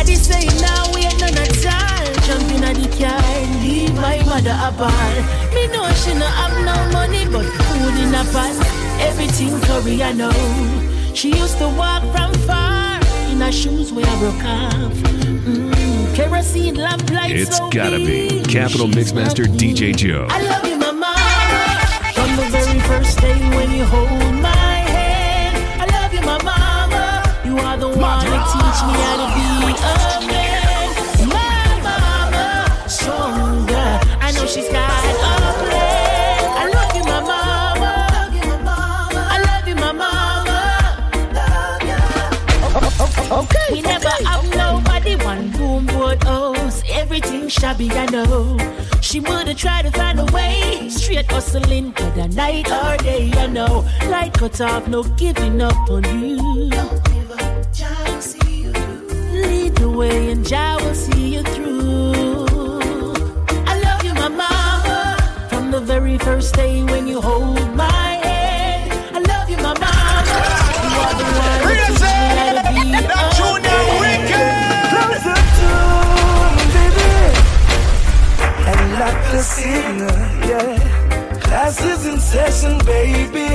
Daddy say now we ain't none at all. Jump in the car, leave my mother apart. Me know she no have no money, but food in a pan. Everything curry I know. She used to walk from far in her shoes where I broke off. Mm, kerosene lamp lights. It's so gotta be. Capital Mixmaster DJ Joe. I love you, mama. From the very first day when you hold my teach me how to be a man. My mama, stronger. I know she's got a plan. I love you, my mama. I love you, my mama. Okay. We never have nobody one room board house. Everything shabby, I know. She would've tried to find a way. Straight hustling, whether night or day, I know. Light cut off, no giving up on you. Lead the way and Jah will see you through. I love you, my mama. From the very first day when you hold my hand. I love you, my mama. You are the one who teach me how to be Closer to me, baby. And lock the signal, yeah. Class is in session, baby.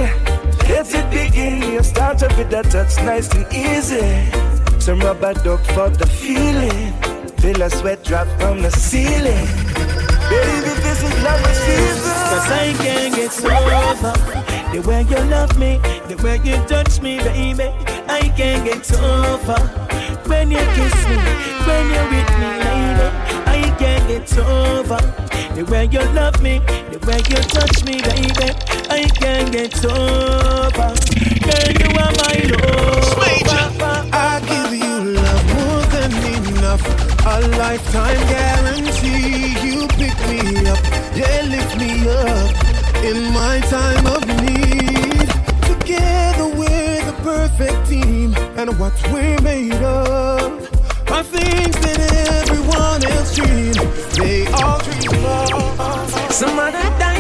Let it begin. You start up with that touch, nice and easy. Some rubber duck for the feeling. Feel a sweat drop from the ceiling. Baby, this is love season. Cause I can't get over the way you love me, the way you touch me, baby. I can't get over when you kiss me, when you're with me, lady. I can't get over the way you love me, the way you touch me, baby. I can't get over. Girl, you are my lover. Enough. A lifetime guarantee. You pick me up, yeah, lift me up in my time of need. Together we're the perfect team, and what we're made of are things that everyone else dreams. They all dream of. Some other time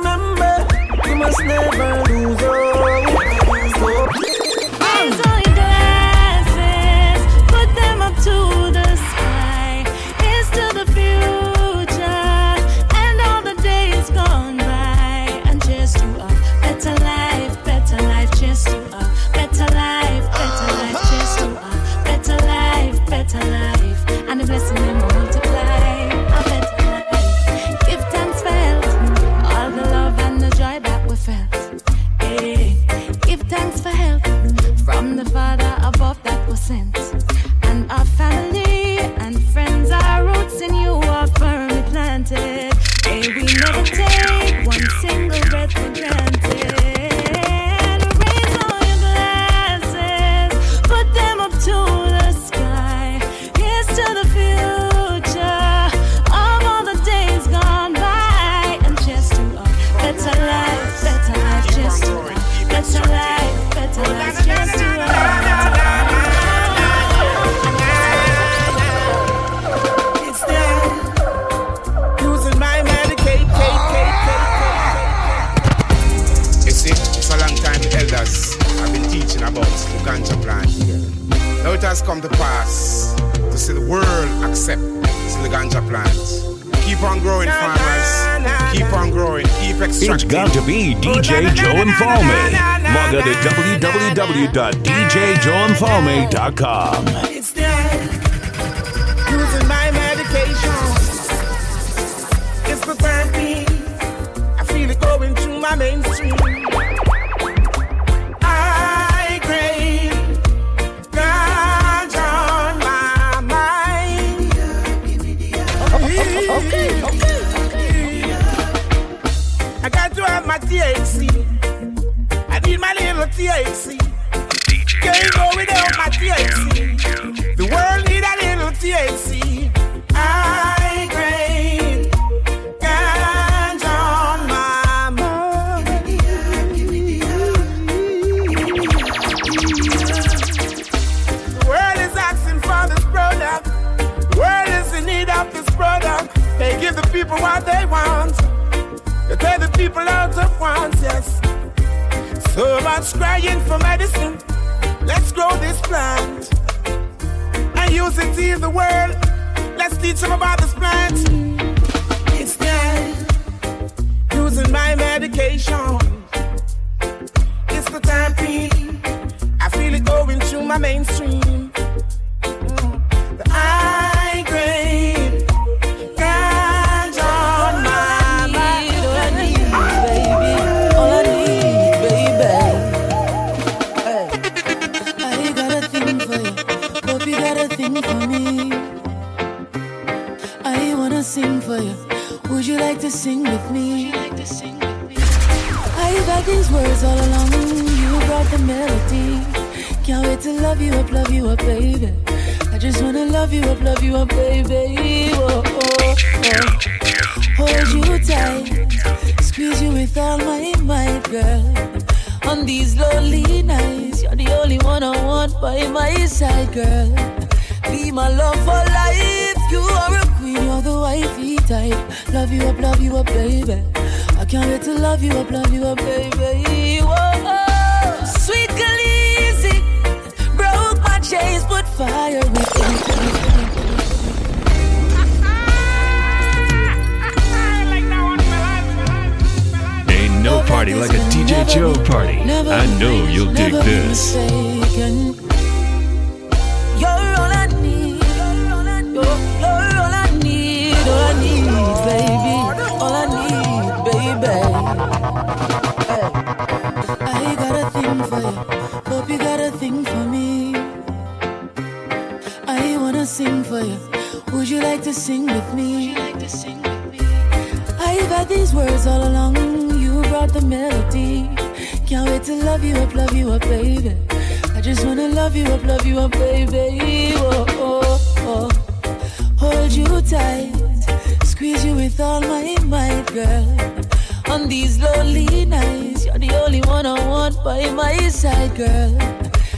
remember, you must never lose hope. For you. Would you like to sing with me? I've had these words all along. You brought the melody. Can't wait to love you up, love you up, baby. I just wanna love you up, love you up, baby. Whoa, oh, oh. Hold you tight, squeeze you with all my might, girl. On these lonely nights, you're the only one I want by my side, girl. Be my love for life. You are a queen, you're the wifey type. Love you up, love you up, baby. I can't wait to love you up, love you up, baby. Whoa, sweet Khaleesi, broke my chains, put fire within. Ain't no party like a DJ Joe party. I know you'll dig this. mistaken. You like to sing with me? I've had these words all along. You brought the melody. Can't wait to love you up, love you up, baby. I just wanna love you up, love you up, baby. Whoa, oh, oh. Hold you tight, squeeze you with all my might, girl. On these lonely nights, you're the only one I want by my side, girl.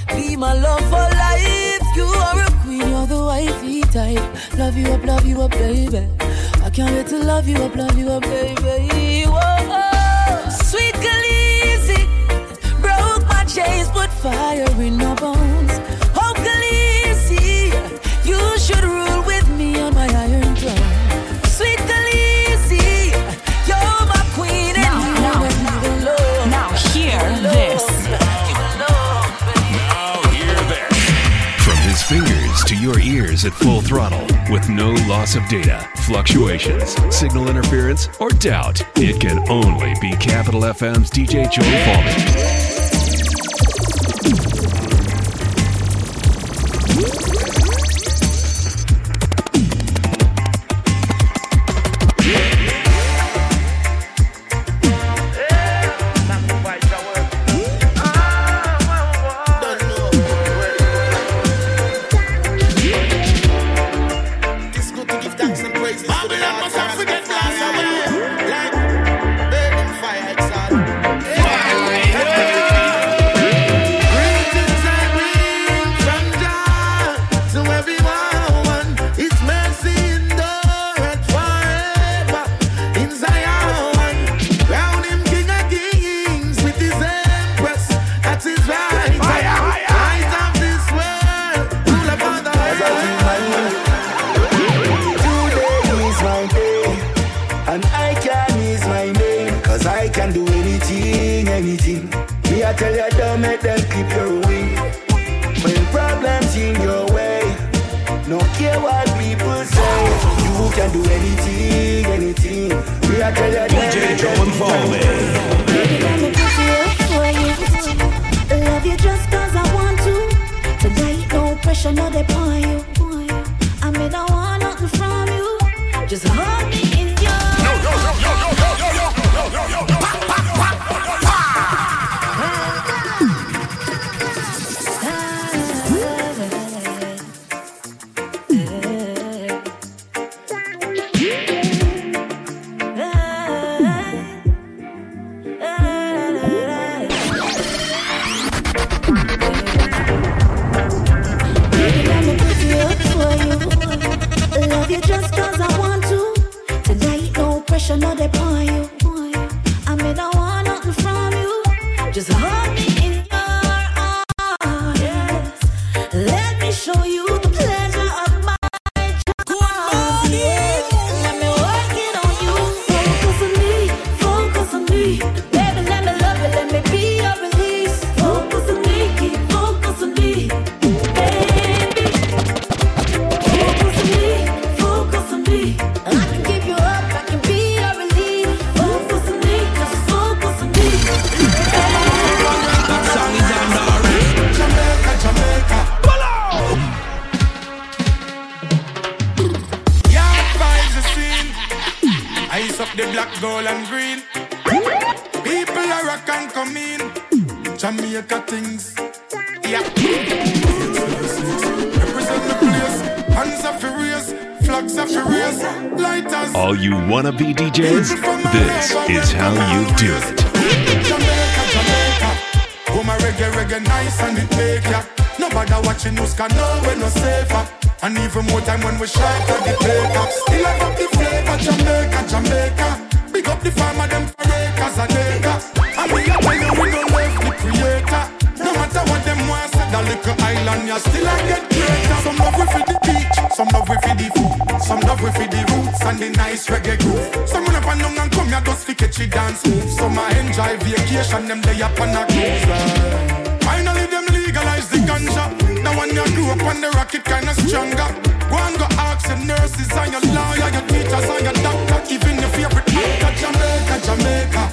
Be my love for life. You are a queen, you're the wifey type. Love you up, love you up, baby. I can't wait to love you up, love you up, baby. Your ears at full throttle with no loss of data, fluctuations, signal interference, or doubt. It can only be Capital FM's DJ Joe Mfalme. Give thanks and praises to the Lord. must have forget we feel the roots and the nice reggae groove. Some run up and down and come here just to catch the dance move. Some a enjoy vacation, them lay up on a cruise. Finally, them legalize the ganja. Now when you grew up on the rocket, kinda stronger. Go and go ask your nurses and your lawyer, your teachers and your doctor, even your favorite actor, Jamaica, Jamaica.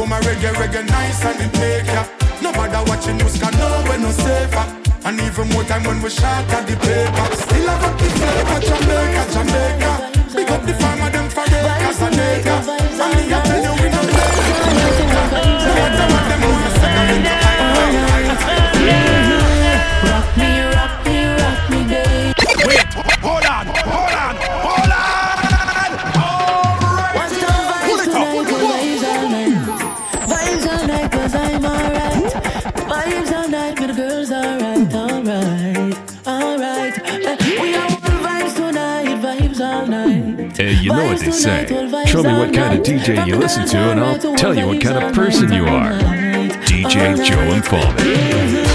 Oh my reggae, reggae nice and it take ya. Nobody watching news can know we're no safer. And even more time when we shot at the paper. Still have up the flavor Jamaica, Jamaica. Big up the farmer, them for acres and acres And me, I tell you, we no labor know what they say. Show me what kind of DJ you listen to, and I'll tell you what kind of person you are. DJ Joe Mfalme.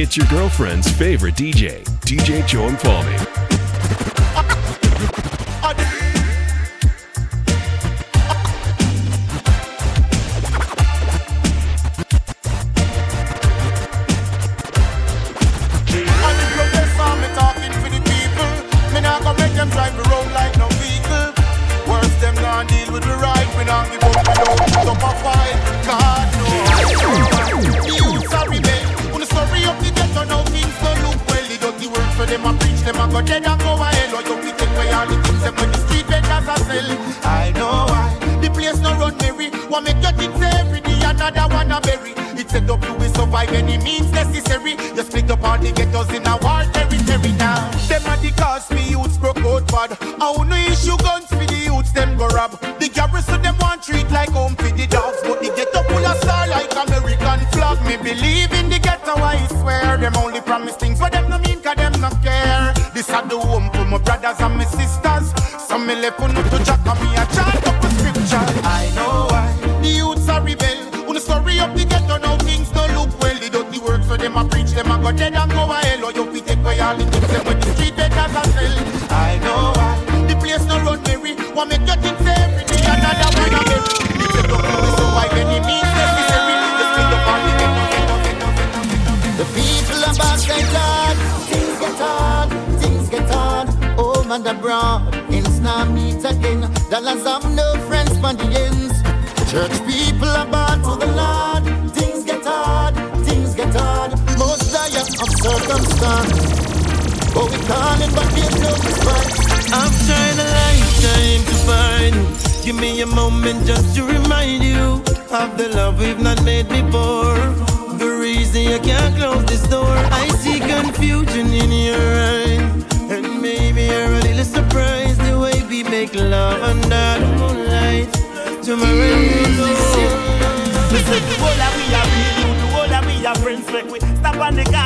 It's your girlfriend's favorite DJ, DJ Joe Mfalme.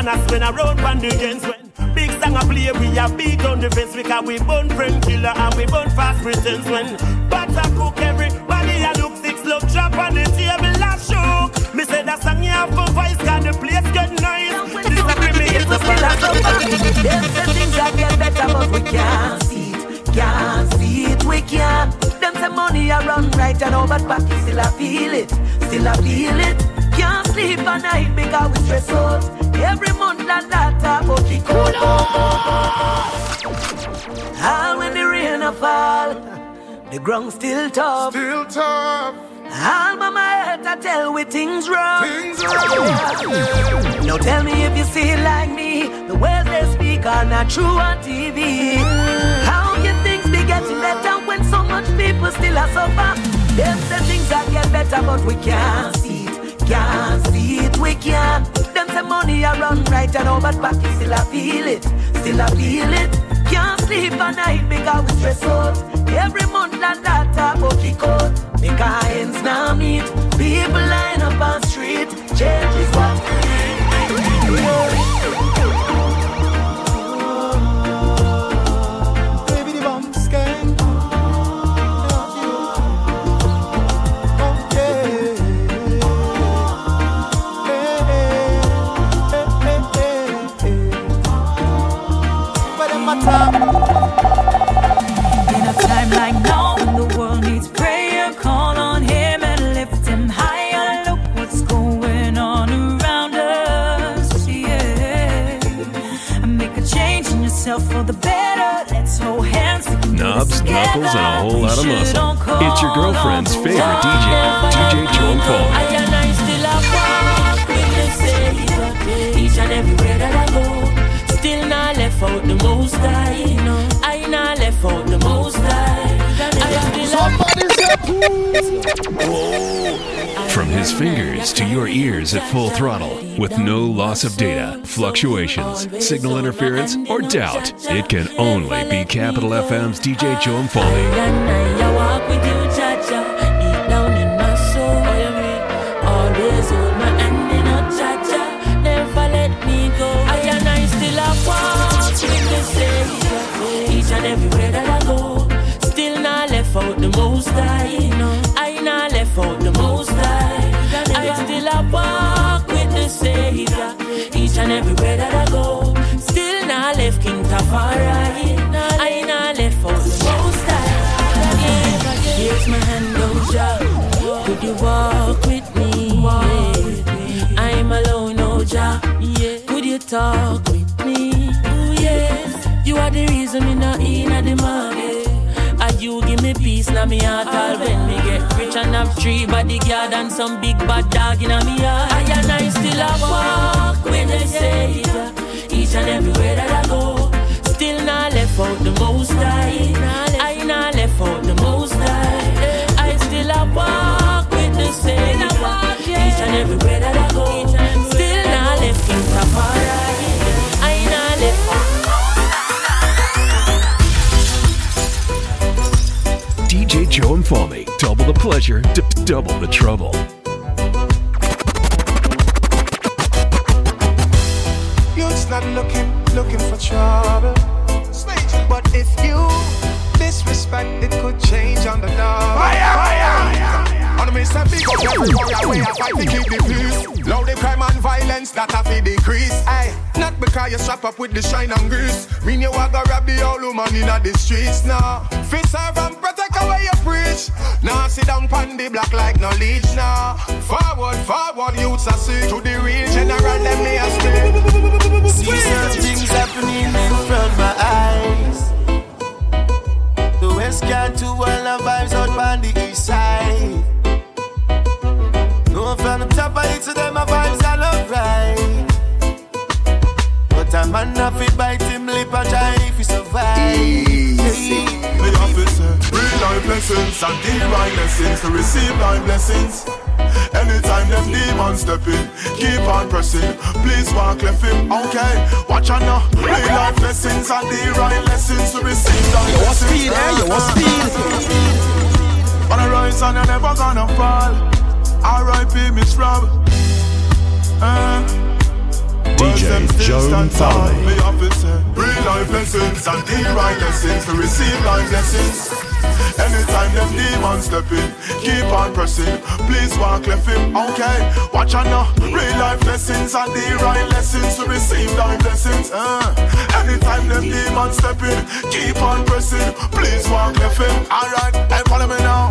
On I spin around on the ends. When big song I play, we are beat on the fence because we burn friend killer and we burn fast pretense. When a cook, everybody a look six love drop on the table a shook. Me say that song you have for voice, cause the place get nice. Disagree is the still a suffer. Them say things that get better, but we can't see it. Can't see it, we can't. Them say money a run right and all, but back still a feel it, still a feel it. Can't sleep at night because we stress out. Every month that about the cold. All when the rain a fall, the ground still tough. Still tough. All mama head to tell we things wrong. Things wrong. Now tell me if you see it like me. The words they speak are not true on TV. How can things be getting better when so much people still are suffer? Them say things that get better, but we can't see it. Can't see it, we can't. Say money I run right and but back still I feel it. Still I feel it. Can't sleep at night because we stress out. Every month and that about the coat. Make our ends now meet. People line up on street. Change is what we Baby, we can do this Knobs, knuckles, and a whole lot of muscle. It's your girlfriend's favorite DJ, one. DJ Joe Mfalme. I and I still a walk with the Savior Each and everywhere that I go Still not left out the most high I not left out the most high I still a From his fingers to your ears at full throttle with no loss of data, fluctuations, signal interference, or doubt. It can only be Capital FM's DJ Joe Mfalme. Out the most and everywhere that I go. Still not left King Tafari, I not left out the most high. Here's my hand, oh Jah. Could you walk with me? Yeah. I'm alone, oh Jah. Could you talk with me? Ooh, yes. You are the reason me not in at the market. Peace me heart all when me get rich and have three bodyguard and some big bad dog in me heart. I and I still a walk with the Savior each and everywhere that I go. Still not left out the most high. I not left out the most high. I still a walk with the Savior each and everywhere that I go. Still not left in. I Joe and Foley. Double the pleasure, d- double the trouble. Youth's not looking, looking for trouble. But if you disrespect, it could change on the dog. Fire, fire, On the Mr. Big up every warrior way I fight to keep the peace. Loud the crime and violence that have to decrease. Aye, not because you strap up with the shine and grease. Mean you want to rob the old woman in the streets now. Fit serve and protect away your preach. Now sit down pan the block like no leech now. Forward, forward, youths are see to the real general, let me a speak. See some things happening in front of my eyes. The West got to all the vibes out on the east side. No from the top of it to them, my vibes are alright. But a man not fit bite him lip and try if he survive. Easy. Me have to say, real life lessons and divine lessons to receive life blessings. Anytime them demons step in, keep on pressing. Please walk left him, okay? Watch out now. Real life lessons and divine lessons to receive life You blessings. speed, eh? You want speed. On a rise and you're never gonna fall. R.I.P. Miss Rob. Uh, DJ Joe Mfalme. me have to say, real life lessons and divine lessons to receive life lessons. Anytime them demons step in, keep on pressing. Please walk left him, okay? Watch out now. Real life lessons and divine lessons to receive life lessons. Uh. Anytime them demons step in, keep on pressing. Please walk left him. Alright, hey, follow me now.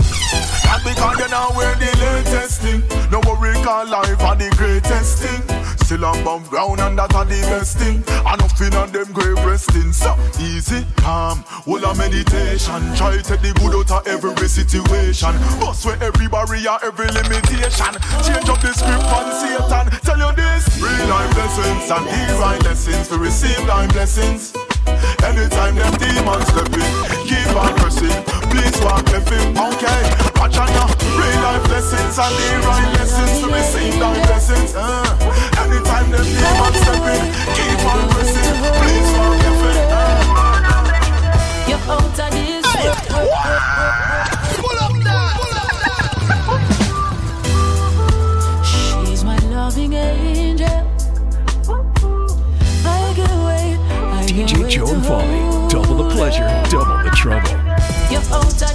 Not because you know we're the latest thing. No worry, call life are the greatest thing. Still on bump ground and that are the best thing. Enough in on them grave resting. So easy, calm, all a meditation. Try take the good out of every situation. Bust where every barrier, every limitation. Change up the script on Satan. Tell you this. Real life lessons and divine lessons to receive thy blessings. Anytime them demons step in, keep on pressing. Please walk left him, okay? Watch out now. Real life lessons and divine lessons to receive thy blessings. Uh. Anytime them demons keep on pressing. Please walk left. You're out of this Pull up that. She's my loving angel. I can't wait. I DJ wait Joan to Double the pleasure, double the trouble. You're out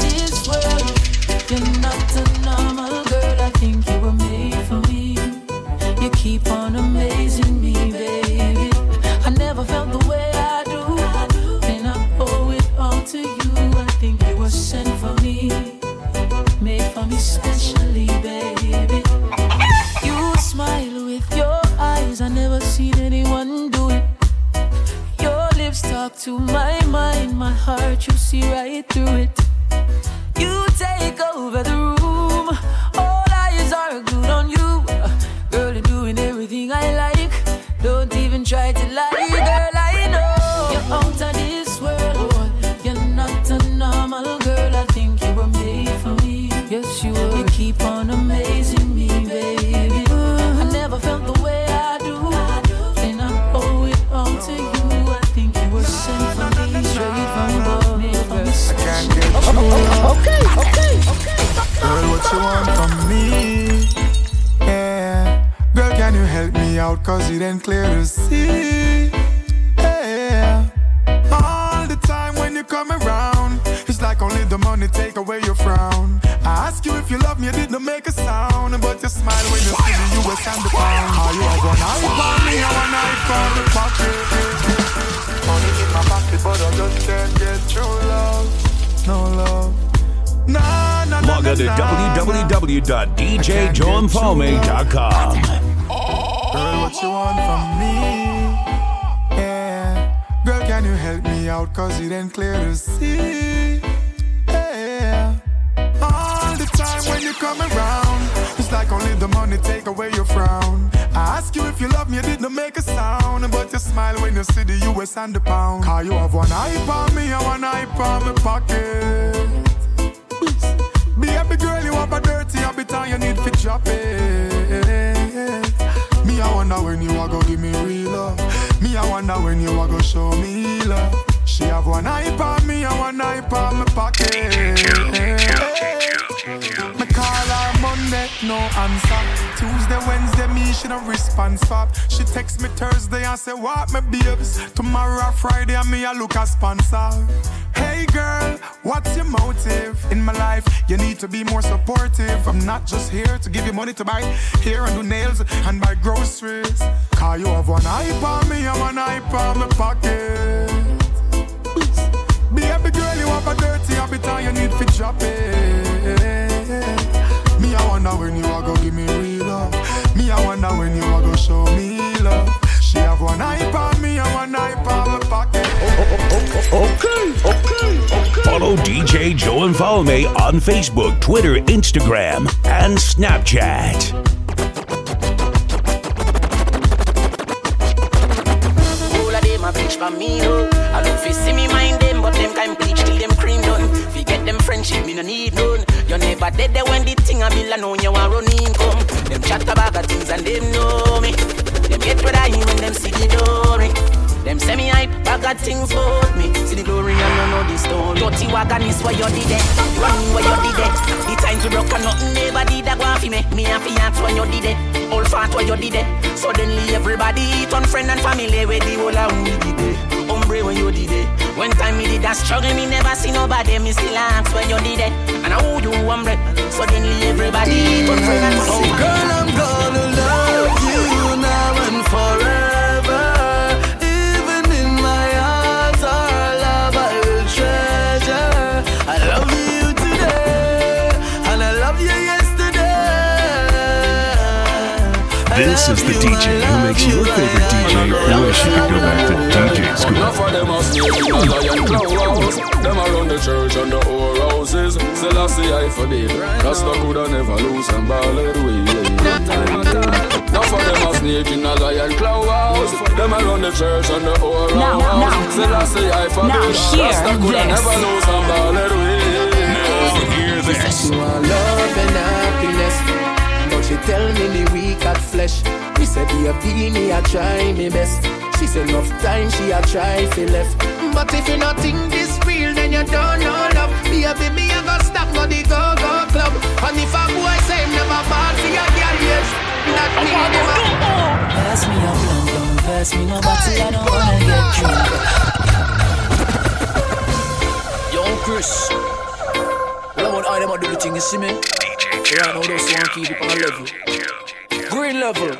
sponsor. Hey girl, what's your motive in my life? You need to be more supportive. I'm not just here to give you money to buy hair and do nails and buy groceries. Cause you have one eye on me and one eye on my pocket. Baby girl, you have a dirty habit and you need to drop it. Me, I wonder when you are gonna give me real love. Me, I wonder when you are gonna show me love. She have one eye on me and one eye on my. Follow DJ Joe and follow me on Facebook, Twitter, Instagram, and Snapchat. Friendship, me no need none. Dead there when the thing a bill, you. Them chat about of things and them know me. Them get what I when them see the glory. Them say me hype, I got things about me. See the glory and you know the story. Dirty wagon is where you did it. Running where you did it. The times we broke and nothing never did that go for me. Me and fiance when you did it. All fat where you did it. Suddenly everybody turn friend and family with the whole of we did it. Hombre when you did it. When time me did that struggle, me never see nobody. Me still ask when you did it. And I owe you hombre. Suddenly everybody turn friend and oh, family. Girl, I'm gonna love you now and forever. This is the DJ who makes your favorite DJ wish you could go back to DJ school. Enough of them are snake in a lion clothes. Them around the church and the whole houses. Selassie I forbid. Rasta coulda never lose and ball it away. Enough of them are snake in a lion clothes. Them around the church and the whole Now, house. now, Selassie I forbid. now hear Rasta coulda this. never lose and ball it away. hear this. She want love and happiness, but she tell me the weak at flesh. Me say be a beanie, I try me best. She say enough time she a try fi left. But if you not think this real, then you don't know love. Be a baby, you go stop for the go go club. And if a boy say him never ball for your girl, yes, that oh, mean never. Oh, oh, pass me a blunt, don't pass me no bottle, I don't wanna get drunk. Young Chris, well, I want all them do the thing, you see me? DJ yeah, I know those one keep it on level. Green level.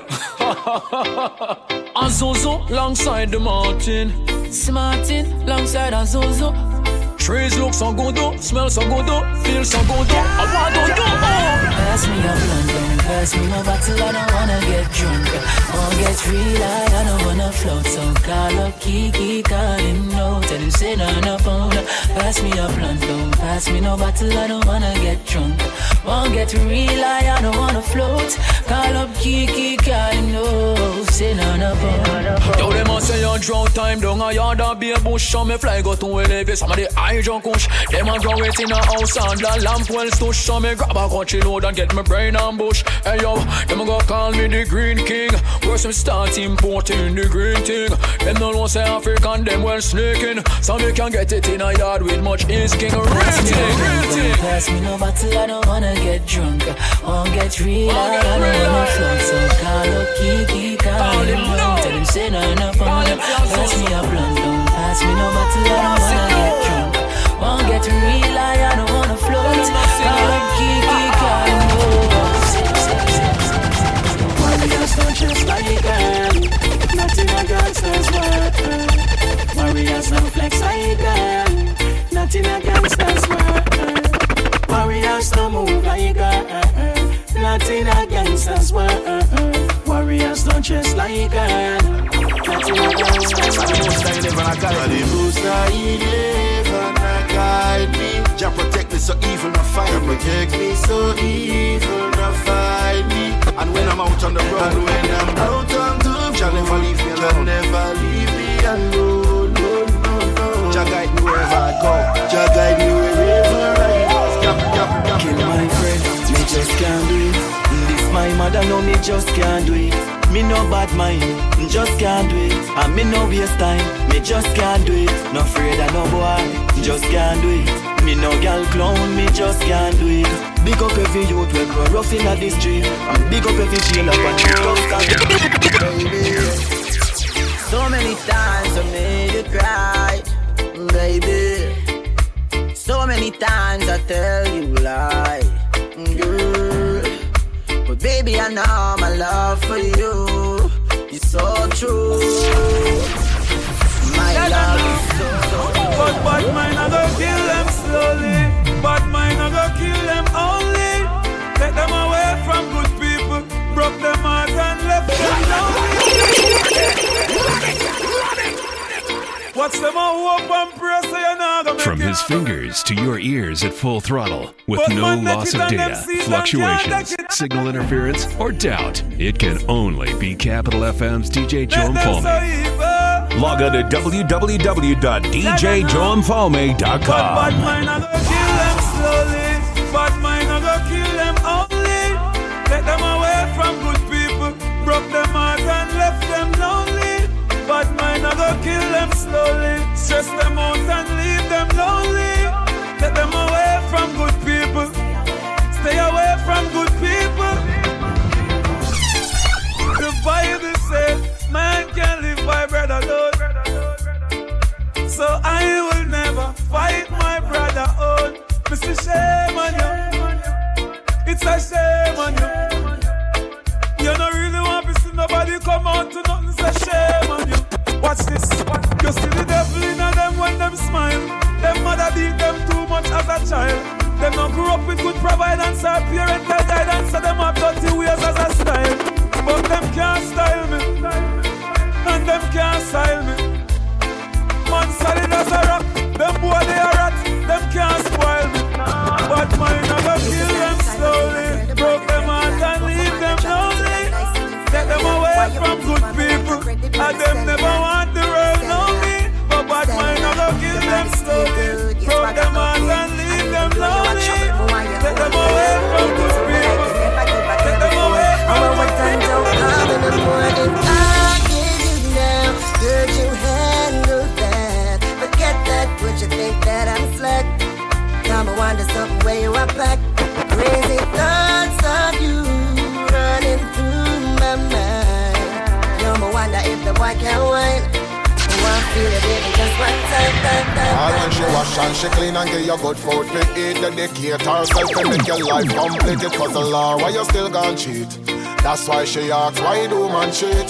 Azozo alongside the mountain. Smartin alongside Azozo. Trees look so good, oh, smell so good, oh, feel so good. oh. I want to do. Oh. Pass me a blunt, don't pass me no bottle, I don't wanna get drunk. Won't get real high, I don't wanna float. So call up Kiki, call him no, tell him say no no phone. Pass me a blunt, don't pass me no bottle, I don't wanna get drunk. Won't get real I don't wanna float. Call up Kiki, him no, say no no phone. Yo, them a say you drought time down a yard a bush So me fly go to elevate some of the high junk kush Them a grow it in a house and the lamp well stush So me grab a country load and get my brain ambush. Hey yo, them a go call me the green king. Where some start importing the green thing? Them no know say African, them well sneaking. Some you can get it in a yard with much insking Real Pass thing, real thing pass me no bottle, I don't wanna get drunk. Won't get real I don't wanna float. So call up Kiki, call him no, tell him say no no phone. Pass me a blunt, don't pass me no bottle, I don't wanna get drunk. Won't get real I don't wanna float. Call up Kiki, call him no. Warriors don't just like a girl. Nothing a gangster's world. Warriors don't flex like girl. Nothing a gangster's world. Warriors don't move like a girl. Nothing a gangster's world. Warriors don't dress like a girl. Nothing a gangster's. And the booster he live and I guide me. Jah protect me so evil not fight me. protect me so evil not fight me. And when I'm out on the road, and when I'm out on the road, Jah never leave me alone. Jah never leave me alone. No, no, no. Jah guide me wherever I go. Jah guide me wherever just can't do it. This my mother, know me just can't do it. Me no bad mind, just can't do it. And me no waste time, me just can't do it. No afraid of no boy, just can't do it. Me no gal clown, me just can't do it. Big up every youth we grow rough in the street. And big up every jail up and baby. So many times I made you cry, baby. So many times I tell you lie, girl. Baby, I know my love for you is so true. My love is so, so But bad mind I go kill them slowly. Bad mind I go kill them only. Take them away from good people. Broke them heart and left them lonely. Watch them all hope and pray From his fingers to your ears at full throttle with no loss of data, fluctuations, signal interference, or doubt. It can only be Capital FM's DJ Joe Them so Falme. evil. Log on to www.djjoemfalme.com. Stress them out and leave them lonely. Take them away from good people. Stay away from good people. The Bible says man can live by bread alone. So I will never fight my brother own. Mr. Shame on you. It's a shame on you. You don't really want to see nobody come out to nothing. Say shame on you. Watch this. You see the devil in them when them smile. Them mother beat them too much as a child. Them not grew up with good providence or parental guidance, so them have dirty ways as a style. But them can't style me, and them can't style me. Man solid as a rock. Them boy they a rat. Them can't spoil me. But mine go kill them slowly. Broke them heart and leave them lonely. Take them away from good people. And them never want All when she wash and she clean and give you good food to eat the Dedicate herself to make your life complete. It puzzle her why you still gon' cheat. That's why she asks why do man cheat?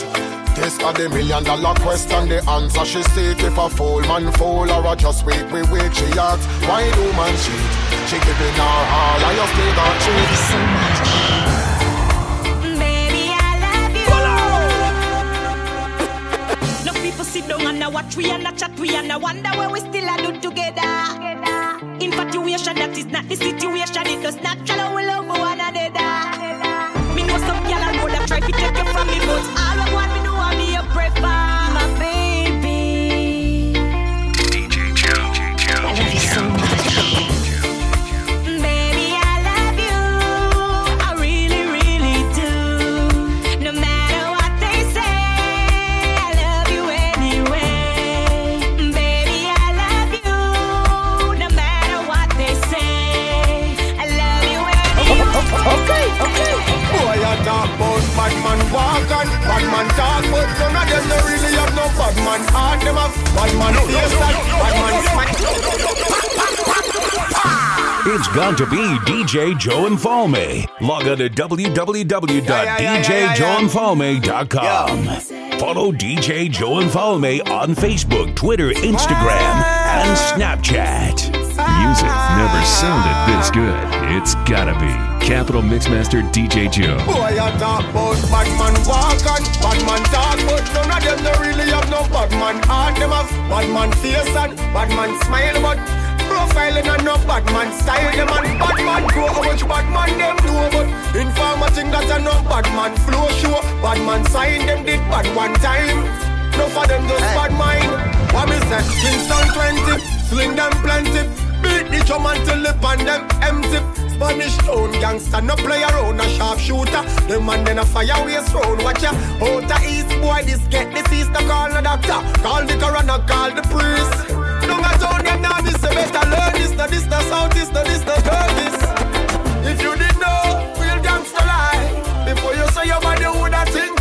This are the million dollar question The answer she seek. If a fool man fool or a just weak we weak She asks why do man cheat? She giving her all and you still gon' cheat? So much a watch we and a chat we and a wonder where we still a do together. Infatuation that is not the situation. It does not tell we love about bad man walk and bad man talk, but none of them no really have no bad man heart. Them have bad man face and bad man smile. It's got to be DJ Joe Mfalme. Log on to www.djjoemfalme.com. Follow DJ Joe Mfalme on Facebook, Twitter, Instagram, and Snapchat. Music never sounded this good. It's gotta be Capital Mixmaster DJ Joe. Boy, I talk about bad man walk and bad man talk, but none of them no really have no bad man heart. Them have bad man face and bad man smile, but profiling and no bad man style. Them and bad man grow how much bad man them do, but informer think that a no bad man flow show. Bad man sign them did bad one time. No for them just bad mind. What me say? Kingston 20, sling them plenty. Beat the drum until lip and them empty. Spanish town gangster, no play around, a sharp shooter. Them man then a fire waste round. Watch ya, out the east boy, this get disease. No call the doctor, call the coroner, call the priest. Don't a town them now, this a better learn this. No this, no south, this, no this, no girl this. If you didn't know, real gangster lie. Before you say your body woulda think twice.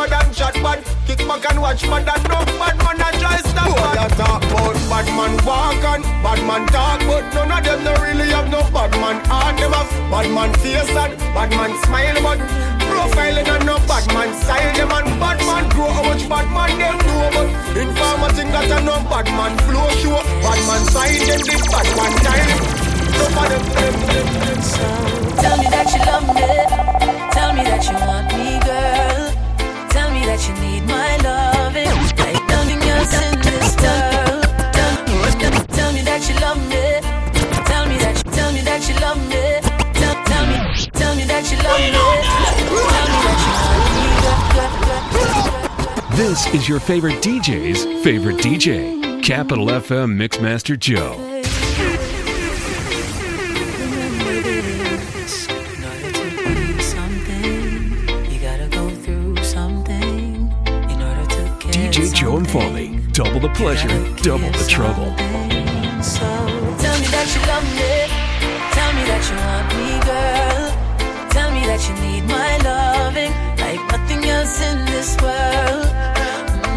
No bad and chat bad. Kick back and watch bad and no bad man and try stop Boy, I talk about bad man walk and bad man talk, but But none of them no really have no bad man heart. Them have bad man face and bad man smile. But profiling and no bad man style. Them and bad man grow how much bad man them know. But informer think that a no bad man flow show. Bad man side them the bad man them. Tell me that you love me. Tell me that you want me, girl. Tell me that you need my loving. Like nothing else in this world. Tell, tell, tell me that you love me. Tell me that you, tell me that you love me. Tell, tell me, tell me that you love me. Tell me that you want me, girl, girl, girl. This is your favorite DJ's favorite DJ, Capital FM Mixmaster Joe. Joe Foley. Double the pleasure, double the trouble. So tell me that you love me. Tell me that you want me, girl. Tell me that you need my loving like nothing else in this world.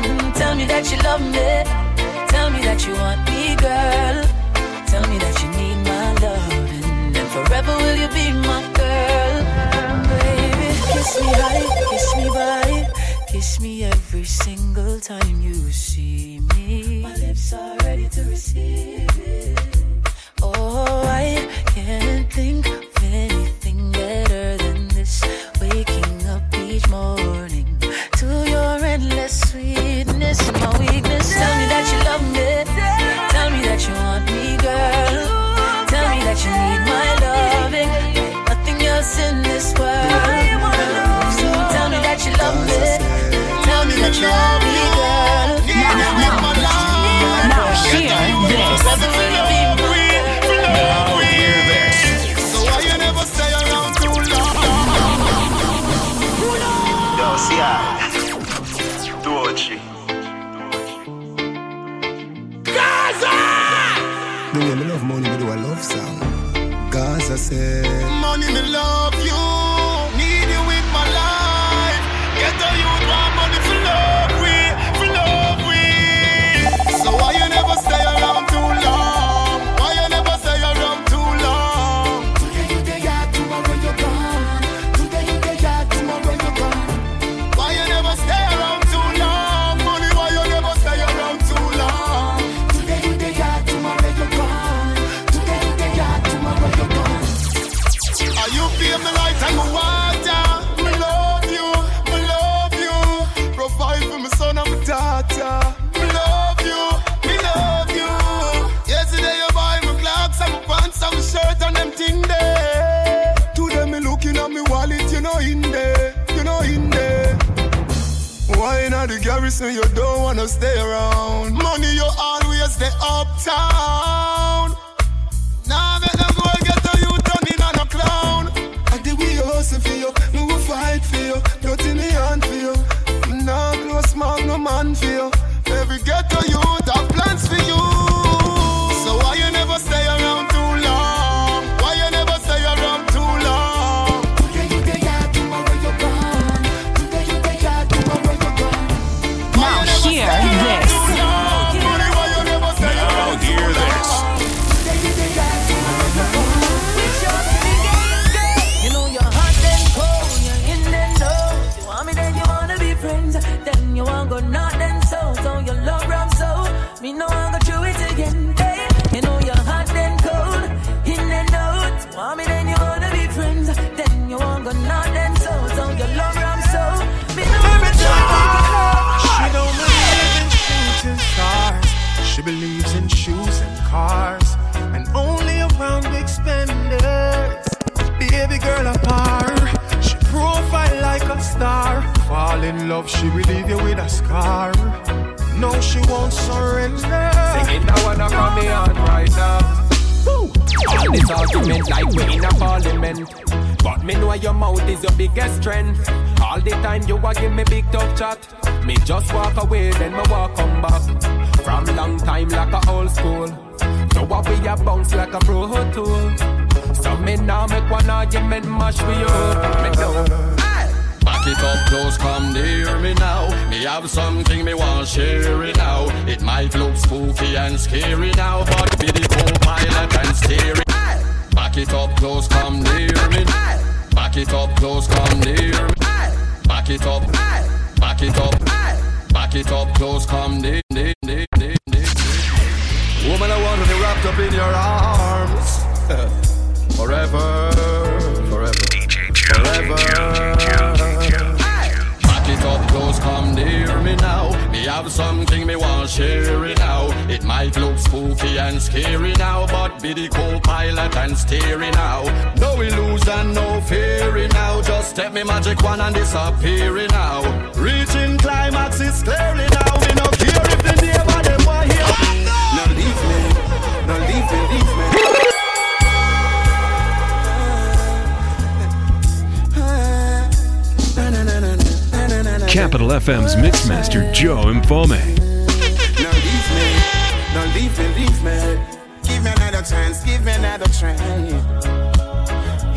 Mm, tell me that you love me. Tell me that you want me, girl. Tell me that you need my loving. And forever will you be my girl. Baby, kiss me kiss me. Kiss me every single time you see me. My lips are Fall in love, she will leave you with a scar. No, she won't surrender. Singing that one from me heart right now. All this argument like we in a parliament. But me know your mouth is your biggest strength. All the time you a give me big tough chat. Me just walk away, then me walk come back. From long time like a old school. So what we a bounce like a pro tool. So me now make one argument mash for you. Me know. Back it up close, come near me now. Me have something me want share it now. It might look spooky and scary now, but be the co-pilot and it Back it up close, come near me. Back it up close, come near me. Back it up, back it up, back it up close, come near me. Woman, I want to be wrapped up in your arms forever, forever, forever. Me have something me want share it now. It might look spooky and scary now, but be the co-pilot and steering now. No illusion, no fearing now. Just step me magic one and disappearing now. Reaching climax is clearly now. Me no care if the neighbor them want hear. No leave me, no leave me, leave me. Capital FM's Mixmaster Joe Mfalme. No leave me, leave me, leave me. Give me another chance, give me another.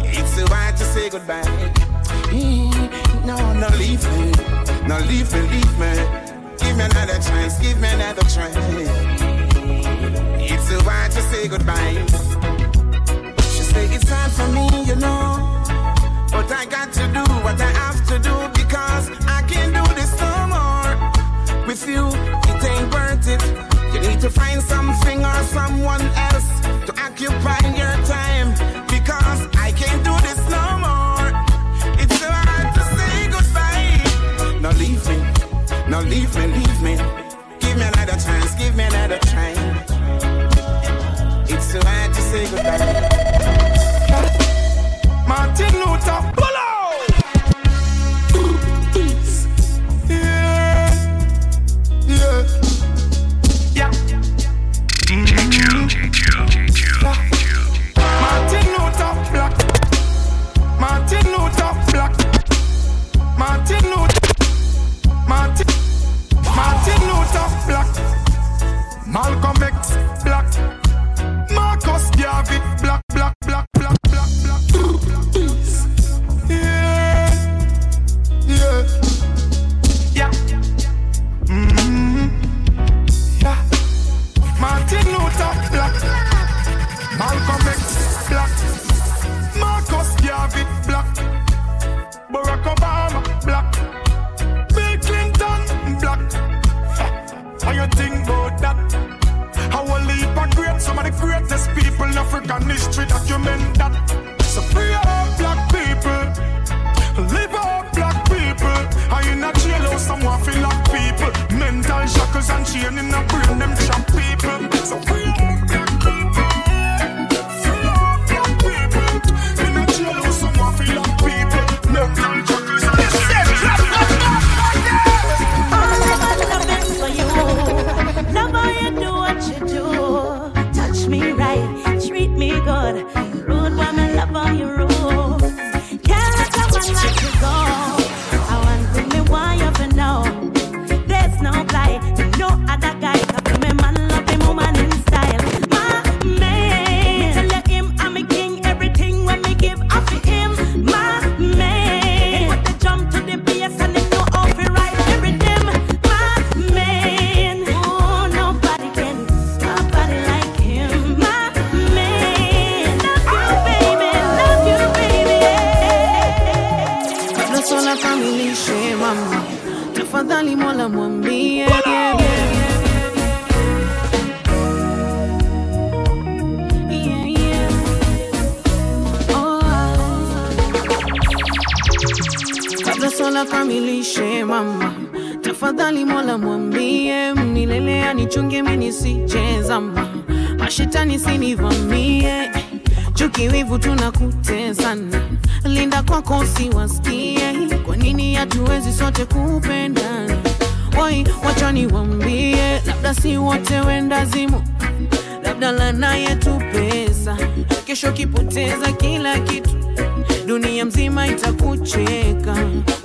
It's too to say goodbye. No, no leave me, no leave me, leave me. Give me another chance, give me another. It's too to say goodbye. She say it's hard for me, you know. But I got to do what I have to do you, it ain't worth it. You need to find something or someone else to occupy your time because I can't do this no more. It's so hard to say goodbye. Now leave me, now leave me, leave me. Give me another chance, give me another try. It's so hard to say goodbye. Martin Luther, Luther Black.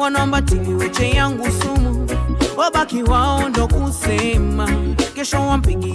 Wanaomba tiliweche yangu sumu, wabaki wao ndo kusema, kesho wampigie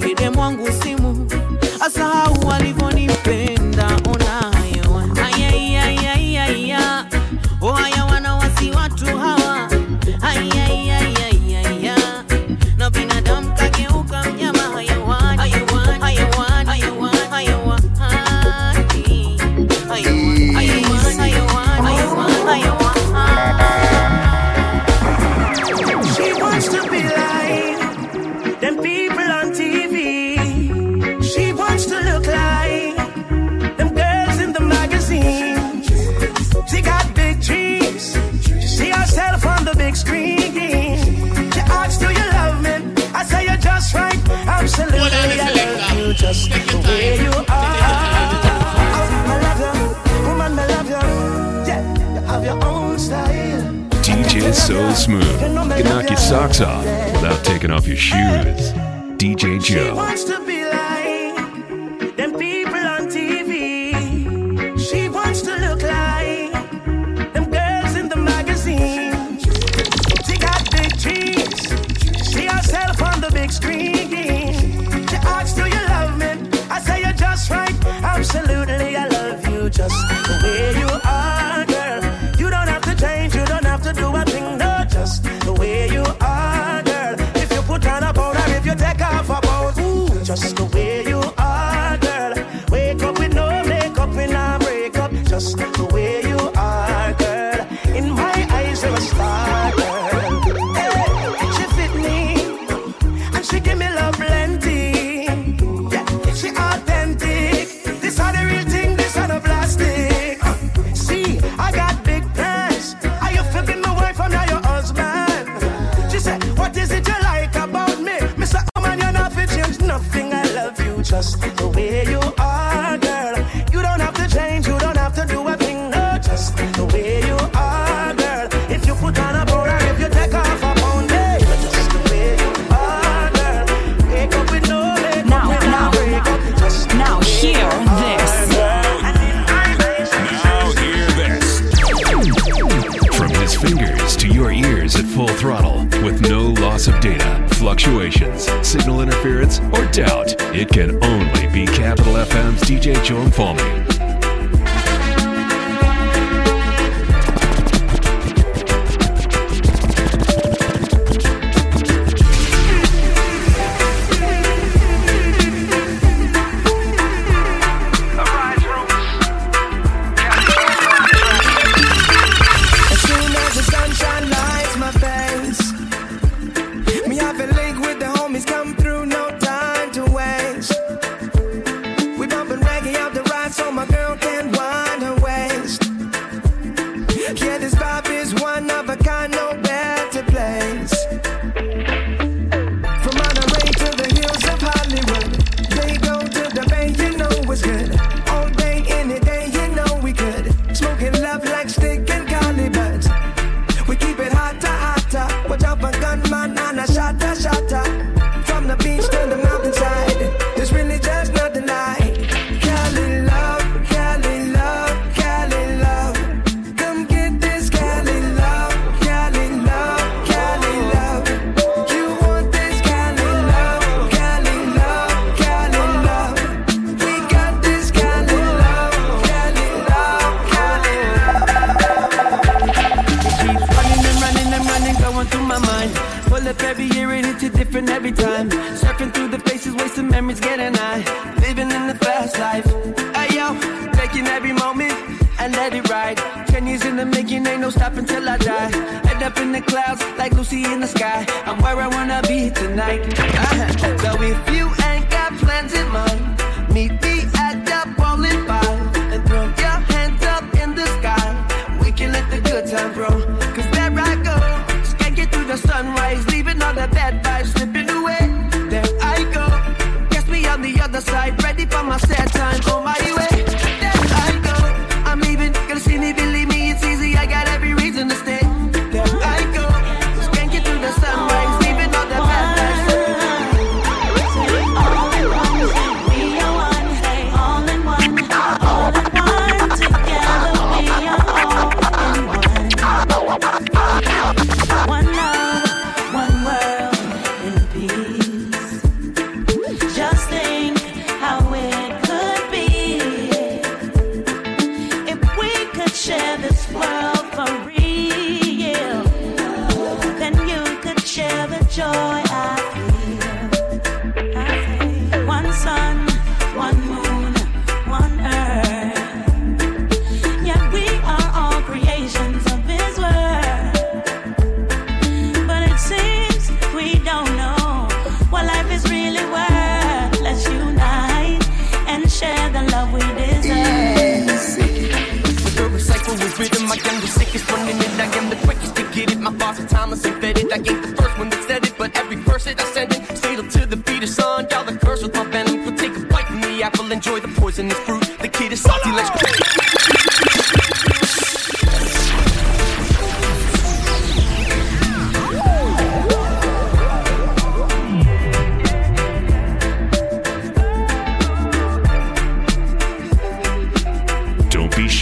so smooth. You can knock your socks off without taking off your shoes. DJ Joe.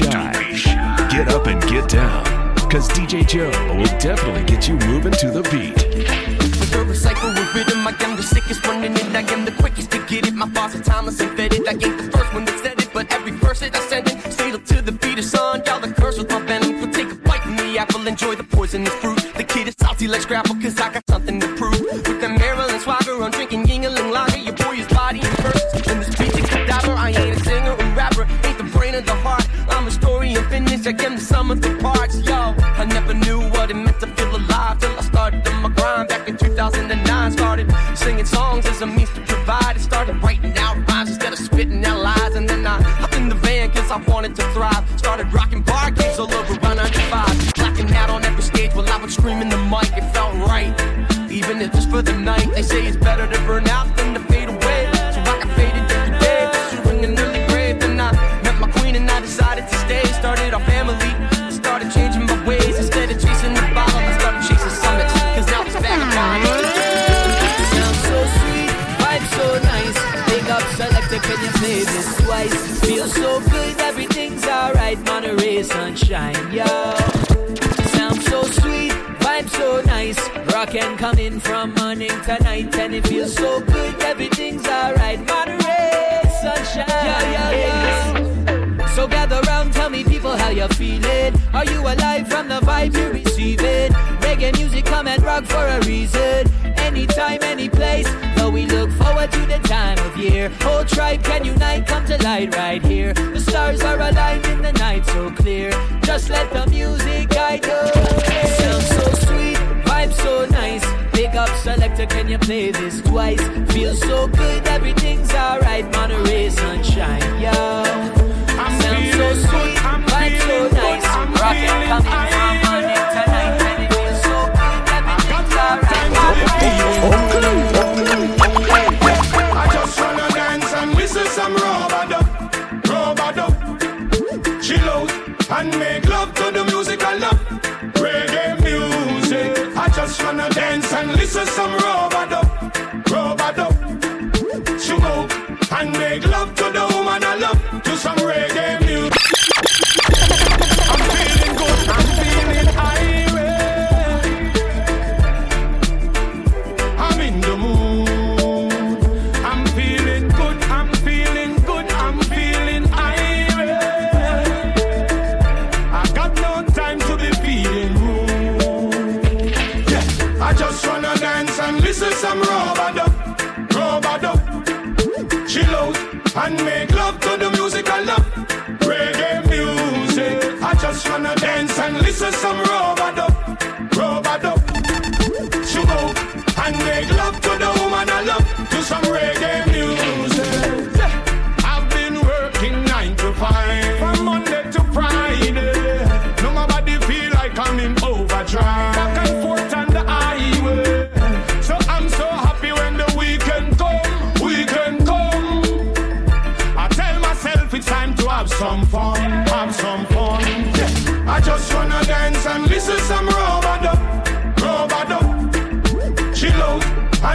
Get up and get down. Cause DJ Joe will definitely get you moving to the beat. With the recycle with rhythm, I am the sickest running it. I am the quickest to get it. My bars are timeless and fetid. I ain't the first one that said it, but every verse that I send it, fatal to the beat of sun. Y'all the curse with my venom. So take a bite from the apple, enjoy the poisonous fruit. The kid is salty, let's grapple, cause I got something to prove. Brain of the heart. I'm a story and finish. I am the sum of the parts, yo. I never knew what it meant to feel alive till I started my grind back in 2009. Started singing songs as a means to provide. It started writing out rhymes instead of spitting out lies. And then I hopped in the van cause I wanted to thrive. Started rocking bar games Rockin' coming from morning to night, and it feels so good, everything's alright. Monterey sunshine, yeah, yeah, yeah. So gather round, tell me people how you're feeling. Are you alive from the vibe you're receiving? Reggae music come and rock for a reason. Anytime, any place. Though we look forward to the time of year. Whole tribe can unite, come to light right here. The stars are aligned in the night so clear. Just let the music guide you. You play this twice? Feels so good, everything's alright. Monterey sunshine, yo. Sounds so sweet, vibe so nice. Rockin' coming from morning to night, and it feels so good, everything's alright. I just wanna dance and whistle some robado, robado. Chill out and make some reggae music. I'm feeling good. I'm feeling irate. I'm in the mood. I'm feeling good, I'm feeling good, I'm feeling irate. I got no time to be feeling rude. Yeah, I just wanna dance and listen some robado, robado. Chill out and make love to the dance and listen some robado, robado. Chill out and make love to the woman I love. To some reggae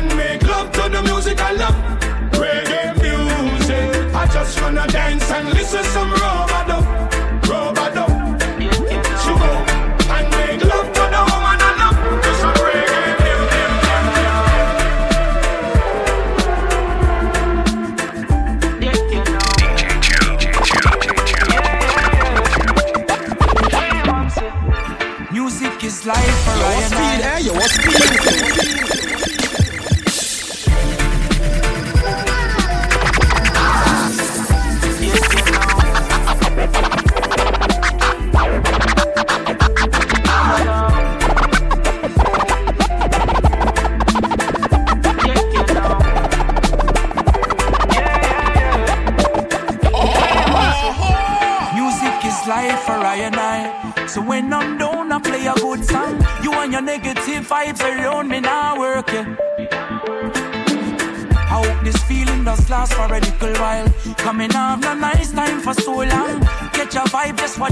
and make love to the music I love. Reggae music. I just wanna dance and listen some robado, robado. Chill out and make love to the woman I love. To some reggae Music is life for I and I. Yo, what's speed?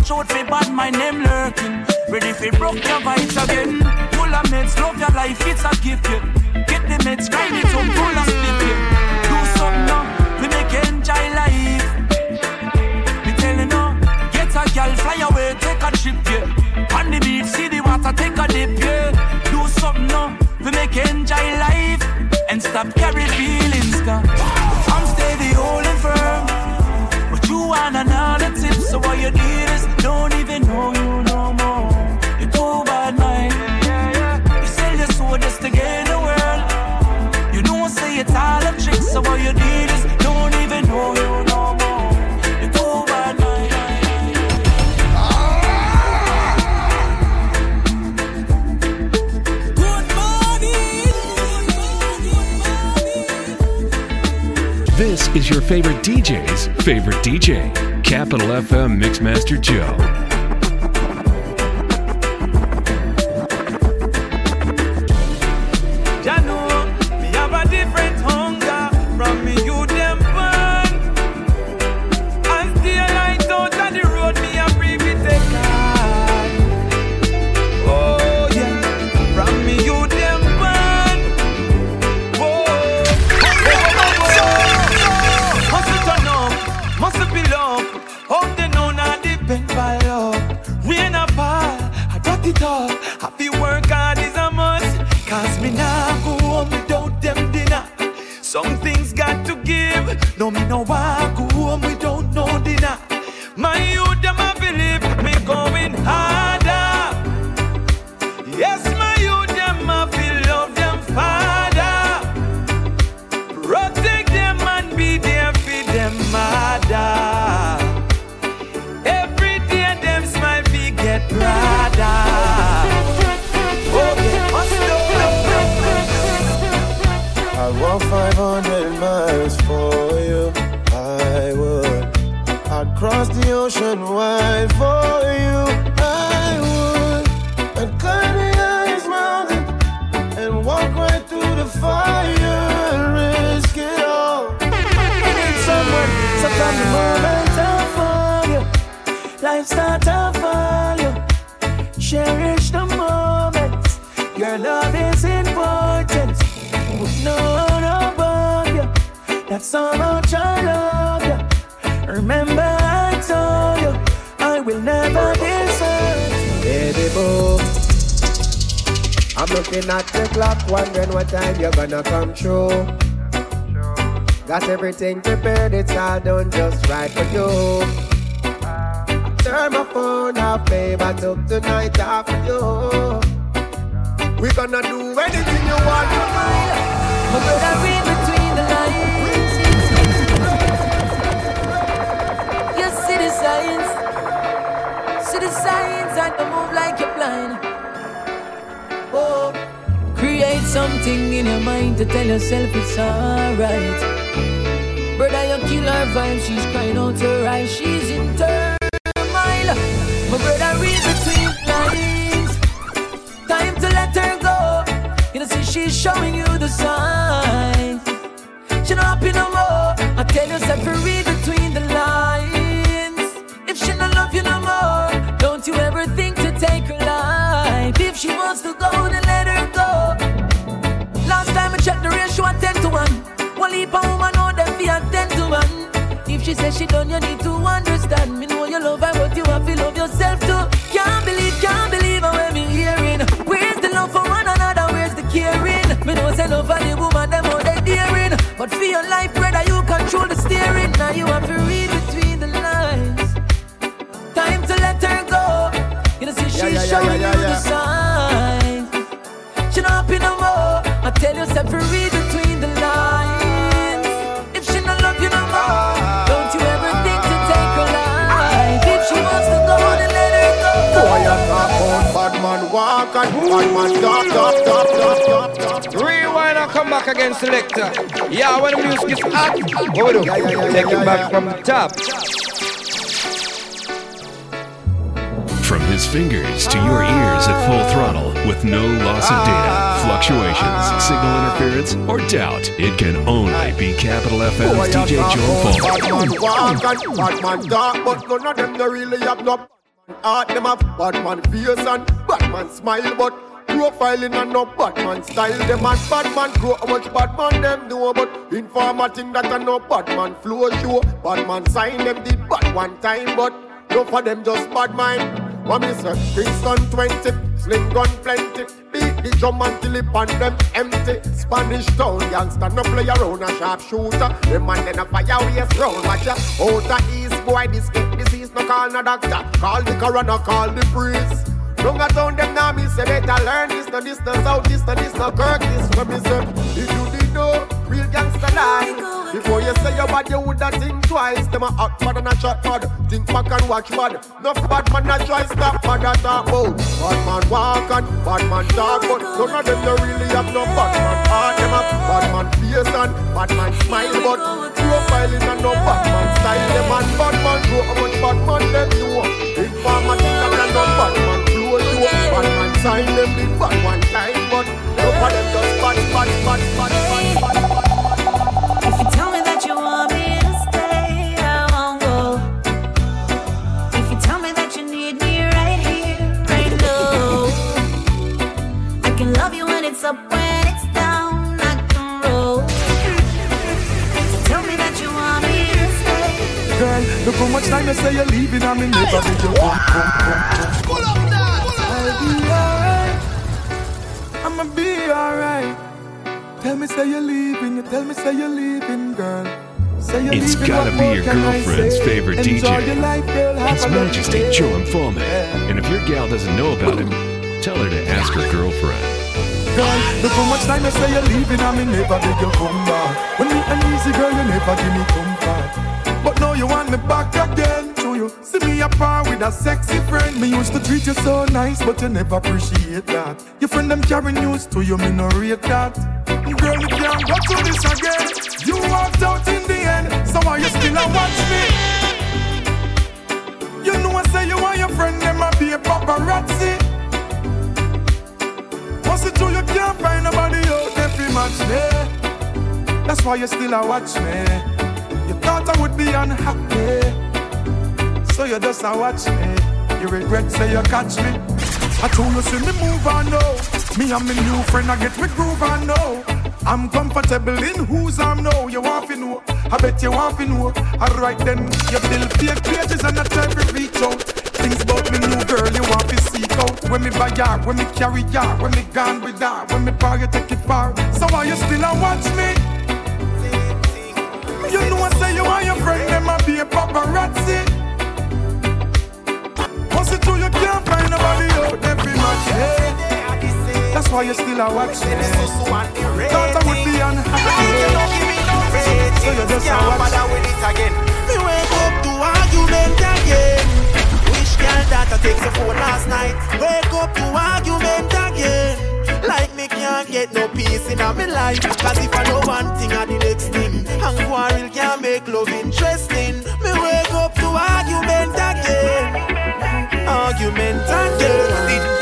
Watch out for bad my name lurking. Ready for broke your vibes again. Full of meds, love your life, it's a gift. Yeah. Get the meds, grind it up, full of split. Yeah. Do something now, we make enjoy life. Me telling you, get a girl, fly away, take a trip, yeah. On the beach, see the water, take a dip, yeah. Do something now, we make enjoy life favorite DJ's favorite DJ, Capital FM Mixmaster Joe. Give. No, everything prepared, it's all done just right for you. Turn my phone off, babe, I took the night off for you. We gonna do anything you want to do. My brother read between the lines. You see the signs, see the signs, and don't move like you're blind. Oh, create something in your mind to tell yourself it's alright. Brother, you kill her vibe, she's crying out her eyes, she's in turmoil. 1. If she done, you need to understand. Me know you love her, but you have to love yourself too. Can't believe, can't believe I'm hearing. Where's the love for one another? Where's the caring? Me know say love for the woman, them how they daring. But for your life, walk and bad man talk, talk, talk, talk, talk, talk. Rewind and come back again, selector. Yeah, when the music is hot, what we do? Take it back from the top. From his fingers to your ears at full throttle with no loss of data, fluctuations, signal interference, or doubt, it can only be Capital FM's DJ Joe Bad None them have bad man face and bad man smile, but profiling and no bad man style. Them and bad man grow how much bad man them do, but informer think that I no bad man flow show. Bad man sign them did bad one time, but no for them just bad mind. What me say? Kingston 20, Sling gun plenty. The drum until it them empty. Spanish town youngster no play around a sharp shooter. The man then a fire waste round. Watch ya. Out of east boy this get disease no call no doctor. Call the coroner, call the priest. Don't a town them now me say better learn this, no this, no south, this, no this, no kirk, this. When me say, know, real gangster life. Before you say your bad, you woulda think twice. Them a hot mad and a shot mad. Think back and watch mad. Enough bad man a try stop mad a talk about. Bad man walk and bad man talk, but none of them they really have no bad man heart. Them a bad man face and bad man smile, but profiling and no bad man style. Them and bad man know how much bad man them know. Them and no bad man flow to. Bad man sign them the bad one time, but no of them just bad, bad, bad, bad, bad, bad. Look how much time you say you're leaving and me never did you come, come, come. Pull up I'll be alright. I'ma be alright. Tell me say you're leaving, you tell me say you're leaving, girl. Say you're It's leaving, gotta be your I girlfriend's say? favorite Enjoy DJ. your life, girl, have His a Majesty day. Joe Mfalme. And if your gal doesn't know about him, tell her to ask her girlfriend. Girl, look how much time you say you're leaving and me never beg you come back. When me uneasy, girl, you never give me comfort. But now you want me back again to you. See me apart with a sexy friend. Me used to treat you so nice, but you never appreciate that. Your friend them carry news to you, me no rate that. Girl, you can't go through this again. You walked out in the end, so why you still a watch me? You know I say you and your friend them a be a paparazzi. Once true you can't find nobody out there match me. That's why you still a watch me. Would be unhappy, so you just a watch me. You regret say you catch me. I told you see me move on now. Me and me new friend I get me groove on now. I'm comfortable in whose I'm now. You want to know? I bet you want to know. Alright then, you build fake pages and I try to reach out. Things about me new girl you want to seek out. When me buy her, when me carry her, when me gone with her, when me power take it far. So why you still a watch me? You know I say you and your friend them a be a paparazzi. Once it true you can't find nobody out there match me. That's why you still a watch. Thought I would be unhappy. So you just a watch again. Me wake up to argument again. Wish girl that I take the phone last night. Wake up to argument again. Like me can't get no peace in my life. Cause if I know one thing or the next thing, and quarrel can't make love interesting. Me wake up to argument again. Argument again.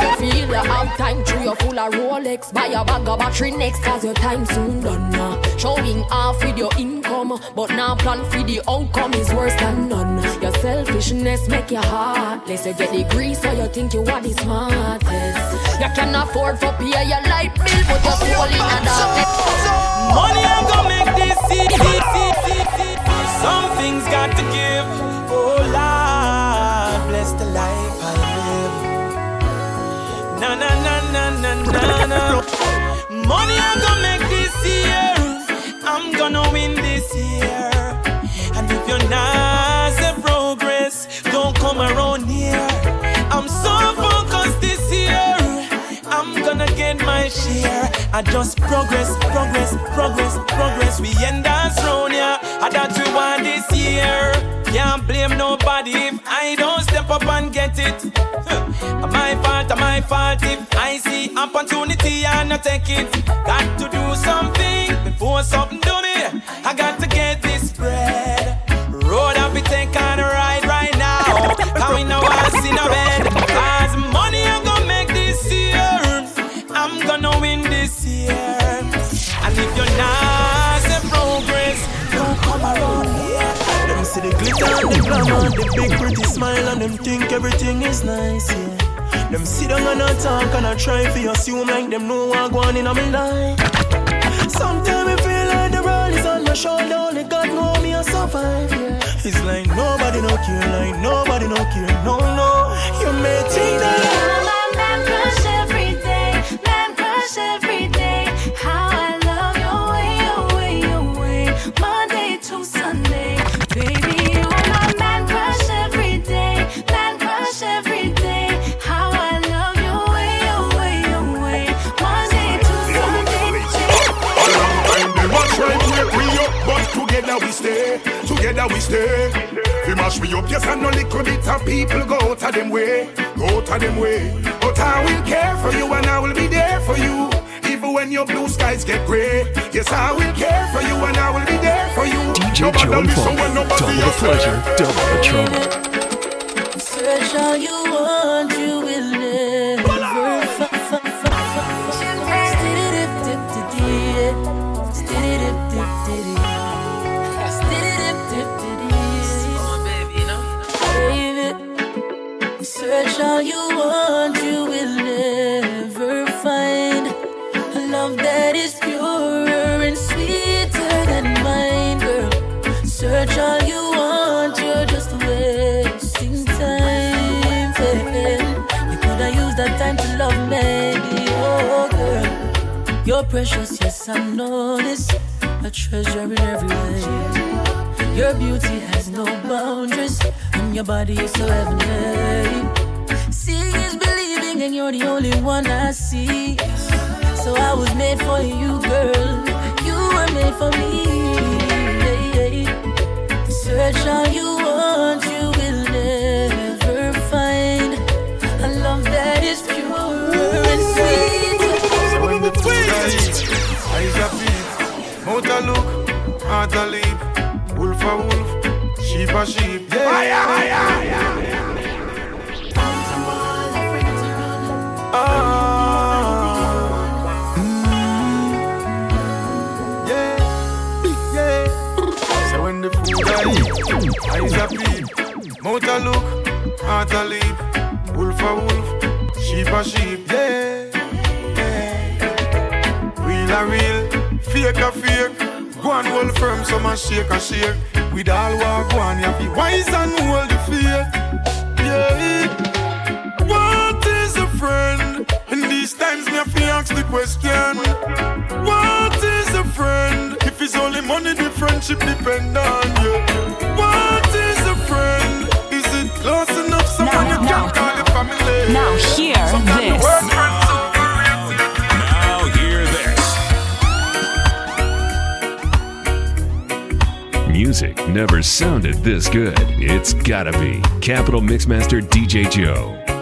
If you feel you have time through your full of Rolex. Buy a bag of battery next cause your time soon done now Showing off with your income But now plan for the outcome is worse than none. Your selfishness make you heartless. You get the grease so you think you are the smartest. You can afford for pay your light bill But your soul in a darkness Money ain't gonna make this easy. Some things got to give. Oh Lord, bless the life. Na na na na na na na. Money ain't gonna make this year. I'm gonna win this year. And if you're not say progress, don't come around here. I'm so focused this year. I'm gonna get my share. I just progress, progress, progress, progress. We end us round yeah. And that we want this year. Can't blame nobody if I don't step up and get it. My fault, my fault if I see opportunity and I take it. Got to do something before something big pretty smile, and them think everything is nice, yeah. Them sit down and a talk and I try to assume like them know what going in on my life. Sometimes I feel like the world is on my shoulder, only God know me I survive, yeah. It's like nobody no care, like nobody no care, no, no. You may think that Baby, together we stay. We mash we up, yes, and no little bit of people go out of them way, go out of them way. But I will care for you and I will be there for you. Even when your blue skies get grey, yes, I will care for you and I will be there for you. DJ Nobody Joe and Paul. Double the pleasure, double the trouble. Precious, yes, I know this. A treasure in every way. Your beauty has no boundaries, and your body is so heavenly. Seeing is believing, and you're the only one I see. So I was made for you, girl. You were made for me. Search all you want, mouth a look, heart a leap, wolf a wolf, sheep a sheep. Yeah. Ah. Yeah. Yeah. So when the food I eat, eyes a peep, mouth a look, heart a leap, wolf a wolf, sheep a sheep. Yeah, Yeah. Real a real, fake a fake. Go and hold firm, some a shake a shake. With all what go on, you be wise and hold the faith. Yeah. What is a friend? In these times, me have to ask the question. What is a friend? If it's only money, the friendship depend on you. What never sounded this good. It's gotta be Capital Mixmaster DJ Joe.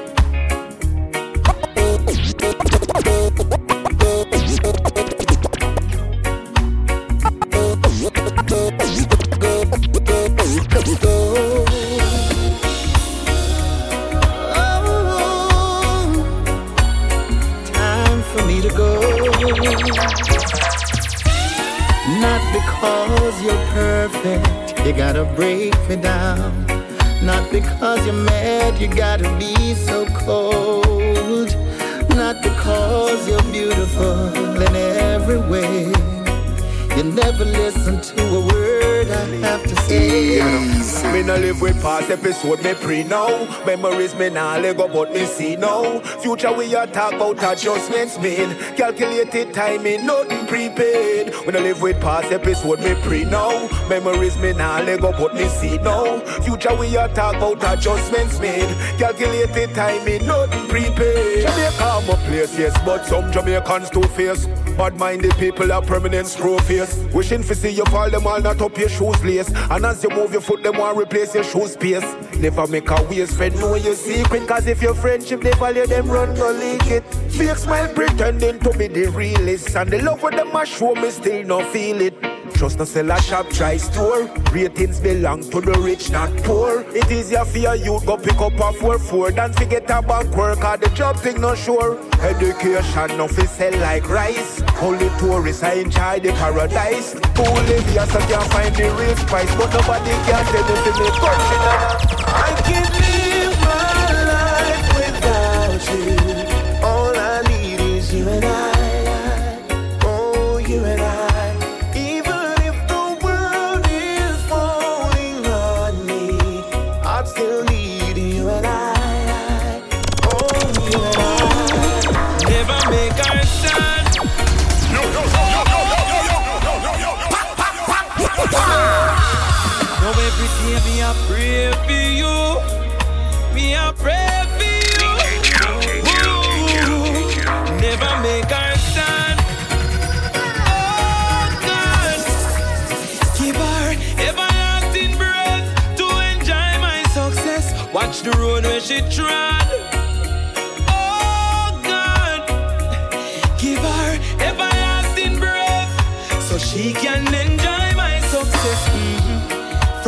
Live with past episode, me pre now. Memories me let go, but me see now. Future we a talk about adjustments made. Calculated timing, nothing prepaid. When I live with past episode, me pre now. Memories me let go, but me see now. Future we a talk about adjustments made. Calculated timing, nothing prepaid. Jamaica my place, yes, but some Jamaicans too fierce. Bad minded people are permanent screw face. Wishing for see you fall them all not up your shoes lace. And as you move your foot, them want replace your shoe space. Never make a waste friend know your secret. Cause if your friendship they value them run no leak it. Fake smile pretending to be the realest. And the love with them a show me still no feel it. Trust no sell a shop, try store. Ratings belong to the rich, not poor. It easier for your youth go pick up a 4-4 than forget a bank work or the job thing not sure. Education no fi sell like rice. Only tourists I enjoy the paradise. Who live here so can't find the real spice, but nobody can tell me country now. I can't live my life without you.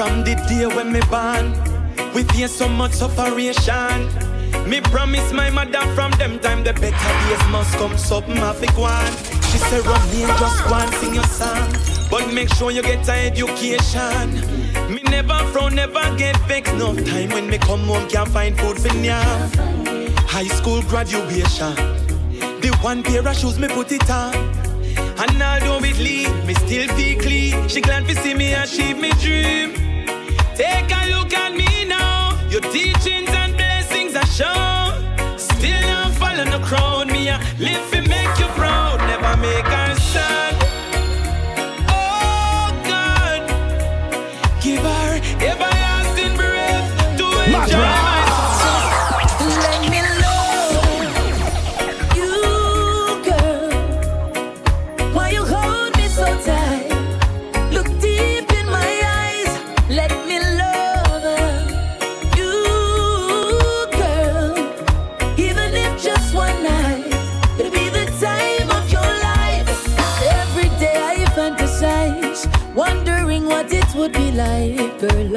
From the day when me born, we face so much sufferation. Me promise my mother from them time the better days must come. Something have to go on. She said, Run me just and sing your song, but make sure you get an education. Me never frown, never get vexed. No time when me come home can't find food for now. High school graduation, the one pair of shoes me put it on. And although it lead, me still feel clean. She glad to see me achieve me dream. Take a look at me now. Your teachings and blessings are shown. Still not following the crowd. Me a live to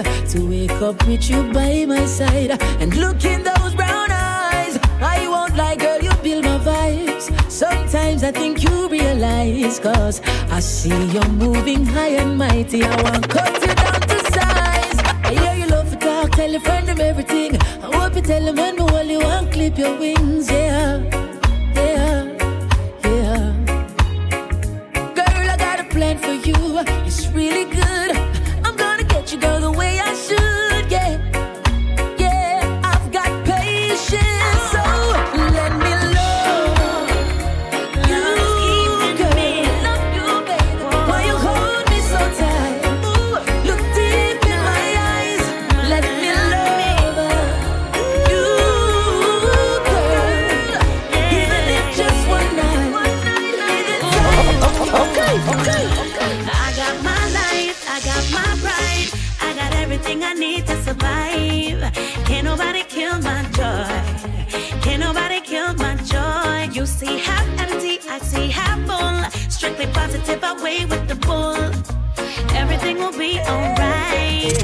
to wake up with you by my side and look in those brown eyes. I won't lie, girl, you build my vibes. Sometimes I think you realize, cause I see you're moving high and mighty. I want to cut you down to size. I hear you love to talk, tell your friend them everything. I hope you tell them when me hold you and clip your wings. Yeah, see half empty, I see half full. Strictly positive, away with the bull. Everything will be alright.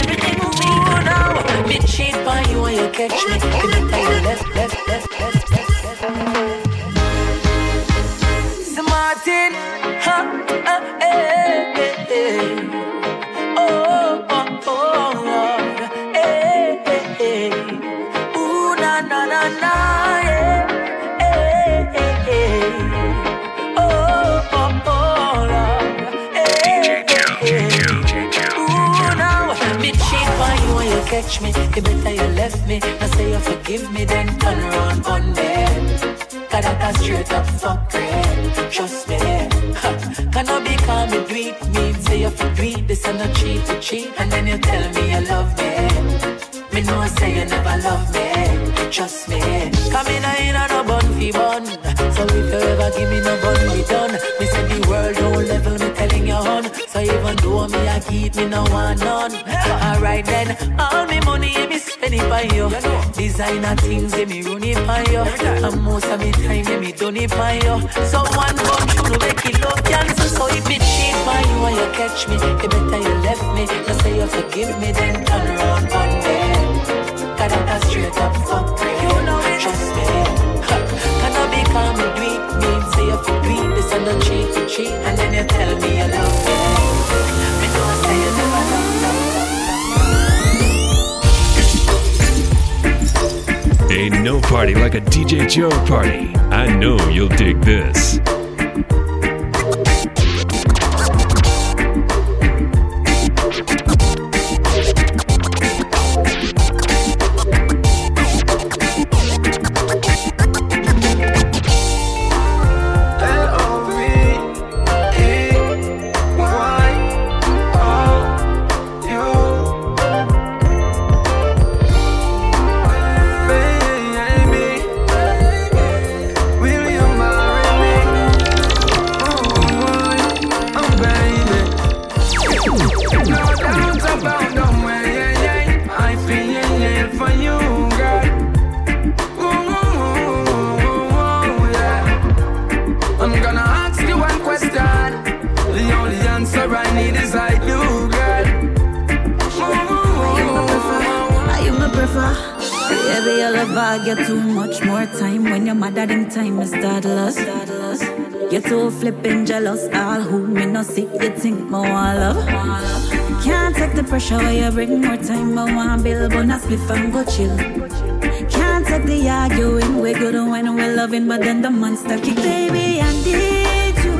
Everything will be alright. Me cheat by you and you catch me. You better you left, left, left, catch me. You better you left me. I say you forgive me, then turn around on me. Cause that a straight up fuck friend. Trust me. Ha. Can I be calm and it? Me say you for it. This and not cheat to cheat. And then you tell me you love me. Me know I say you never love me. Trust me. Come in in a no bun fi bun. So if you ever give me no bun, we done. Even me I keep me no one none. Alright then, all me money me spend it by you. Designer things yeah, me run it by you. And most of me time yeah, me done it by you. So one bun you no make it love cancer. So if me cheat by you and you catch me, you better you left me. You say you forgive me, then turn around on me. Cause that a straight up fuck you know it. Trust me. Can I be calm and do it? Me say you for. This and not cheat to cheat. And then you tell me you love me. No party like a DJ Joe party. I know you'll dig this. Much more time when your mother them time is dadless. You're too flippin' jealous, all who me no see you think more love. Can't take the pressure where you bring more time. I want build not spliff and go chill. Can't take the arguing, we good when we're loving, but then the monster kick. Baby, I need you,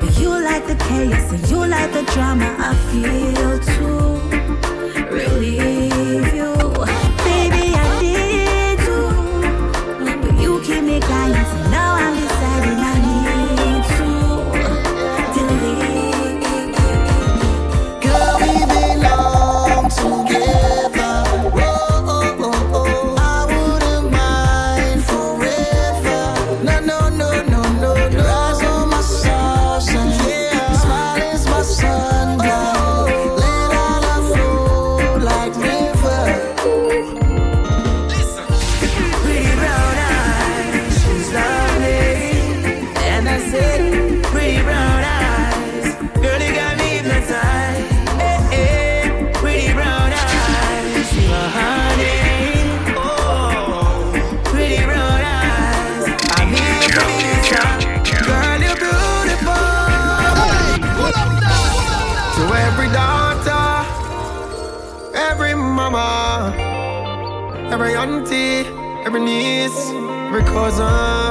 but you like the chaos and you like the drama. I feel too relieve every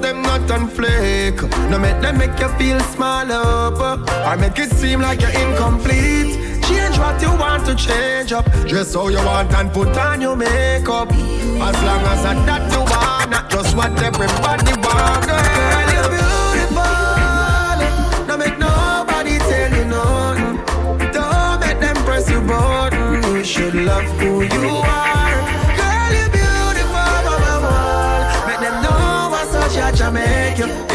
them not on flake. No make them make you feel small up. Or make it seem like you're incomplete. Change what you want to change up. Dress how you want and put on your makeup. As long as I that you want, not just what everybody want. Girl, you're beautiful. Don't make nobody tell you nothing. Don't make them press your button. You should love who you are. Such a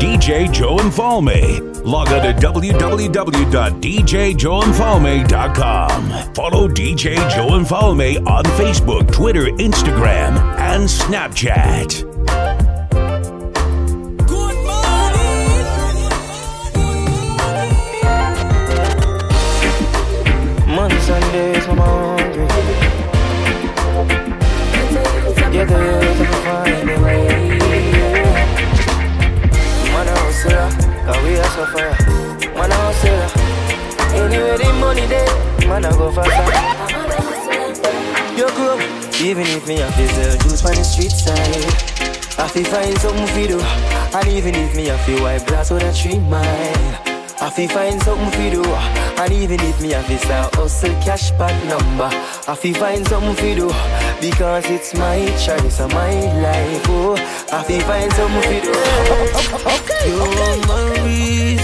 DJ Joe Mfalme. Log on to www.djjoemfalme.com. Follow DJ Joe Mfalme on Facebook, Twitter, Instagram, and Snapchat. Even if me have this uh, juice on the street side. I feel find something for do, and even if me have to wipe glass with a tree mile. I feel find something for do, and even if me have to start hustle cash back number. I feel find something for do, because it's my choice and my life. Oh, I feel find something for do. Okay, You're my reason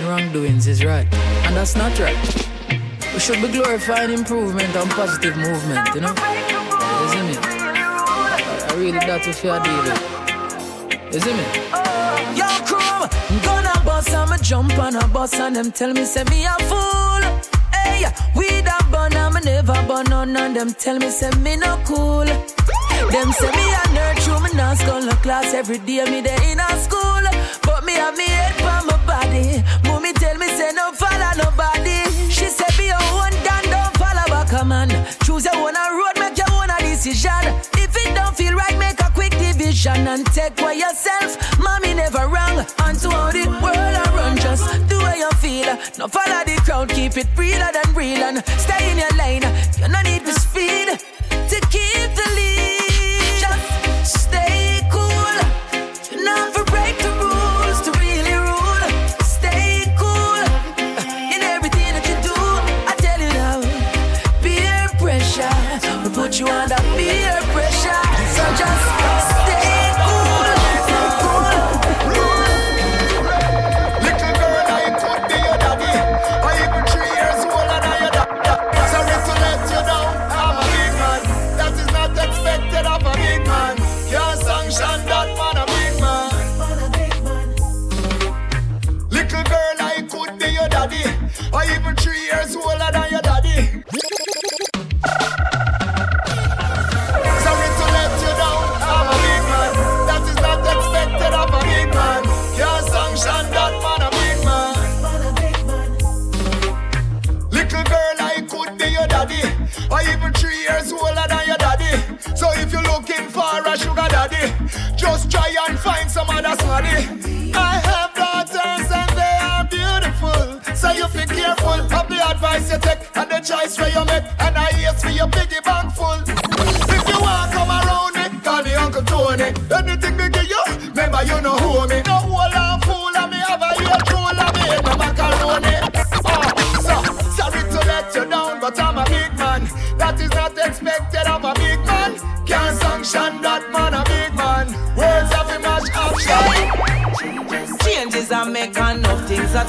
glorifying wrongdoings is right. And that's not right. We should be glorifying improvement and positive movement, you know? Isn't it? I, really got to feel deal. Isn't it? Yo, crew, gonna bust, I'ma jump on a bus and them tell me, say me a fool. Hey, we da bun, I'ma never bun none and them tell me, say me no cool. Them say me a nerd, true, me not school class every day, me there in a school. But me have me head for my body. Tell me, say no follow nobody. She said, be your own dan, don't follow back a man. Choose your own road, make your own decision. If it don't feel right, make a quick division and take for yourself. Mommy never wrong. And to how the world I run, just do what you feel. No follow the crowd, keep it realer than real and stay in your lane. You no need to speed to keep the lead.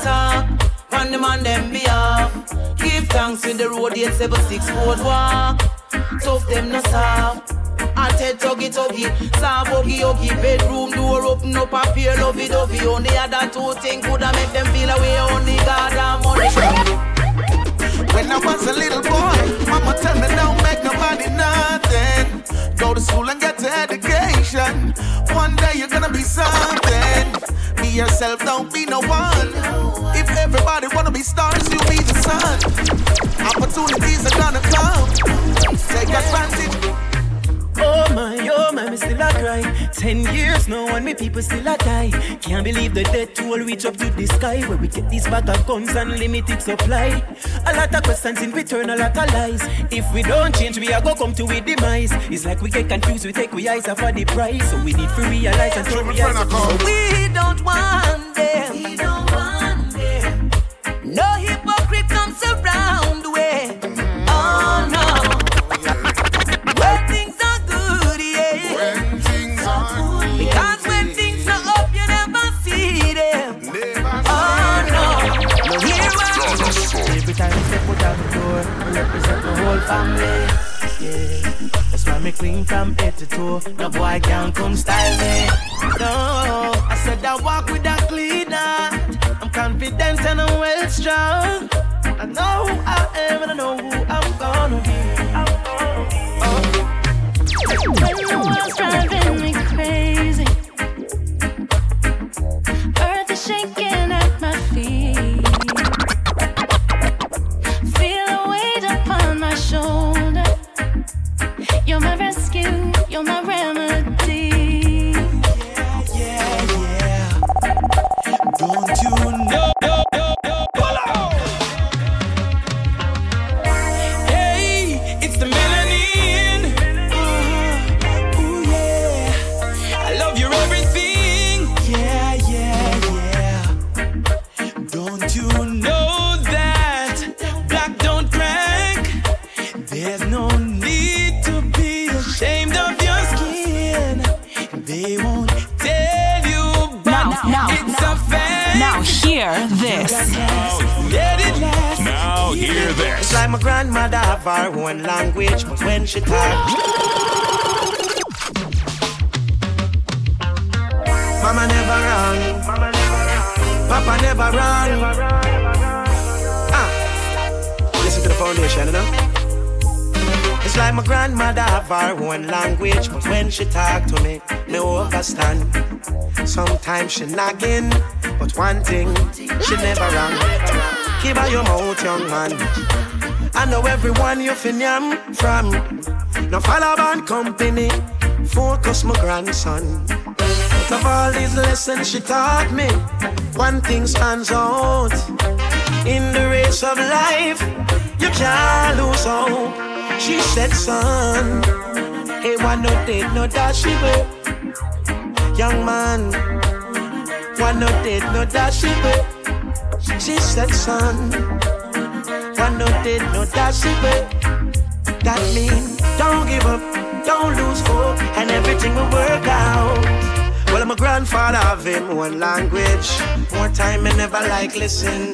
Talk. On the man them behalf. Give thanks with the road 876 road walk. Tough them no soft. I tell tuggy tuggy, saw buggy huggy, bedroom door open up a pair lovey dovey. Only other two things coulda make them feel away. Only God and money. When I was a little boy, mama tell me don't make nobody nothing. Go to school and get an education. One day you're gonna be something. Be yourself, don't be no one. If everybody wanna be stars, you be the sun. Opportunities are gonna come. Take advantage. Oh my, oh my, me still a cry. Ten years now and me people still a die. Can't believe the death toll reach up to the sky. Where we get these bag of guns and limited supply. A lot of questions in return, a lot of lies. If we don't change, we are go come to a demise. It's like we get confused, we take we eyes off of the price. So we need to realize and to realize. So we don't want them. We don't want. No hypocrite comes around way. Mm-hmm. Oh no. When things are good, yeah. When things are good, Because when things are up, you never see them. Oh no. No here Every time I step out the door, I represent the whole family. Yeah, why me clean from head to toe. No boy can't come style me. No, I said I walk with a clean. I'm confident and I'm well strong. I know who I am and I know who I'm gonna be. Oh. When the driving me crazy, own language, but when she talk, Mama never wrong, Papa never wrong. Ah, listen to the foundation, you know. It's like my grandmother have her own language, but when she talk to me, me understand. Sometimes she nagging, but one thing she never wrong. Keep out your mouth, young man. I know everyone you fin yam from. No follow band company, focus my grandson. Out of all these lessons she taught me, one thing stands out. In the race of life, you can't lose hope. She said, son, hey, one no dead, no dash. Young man, one no dead, no dash. She said, son, one no dead, no dash way. That mean, don't give up, don't lose hope, and everything will work out. Well, my grandfather have him one language. More time, I never like listen.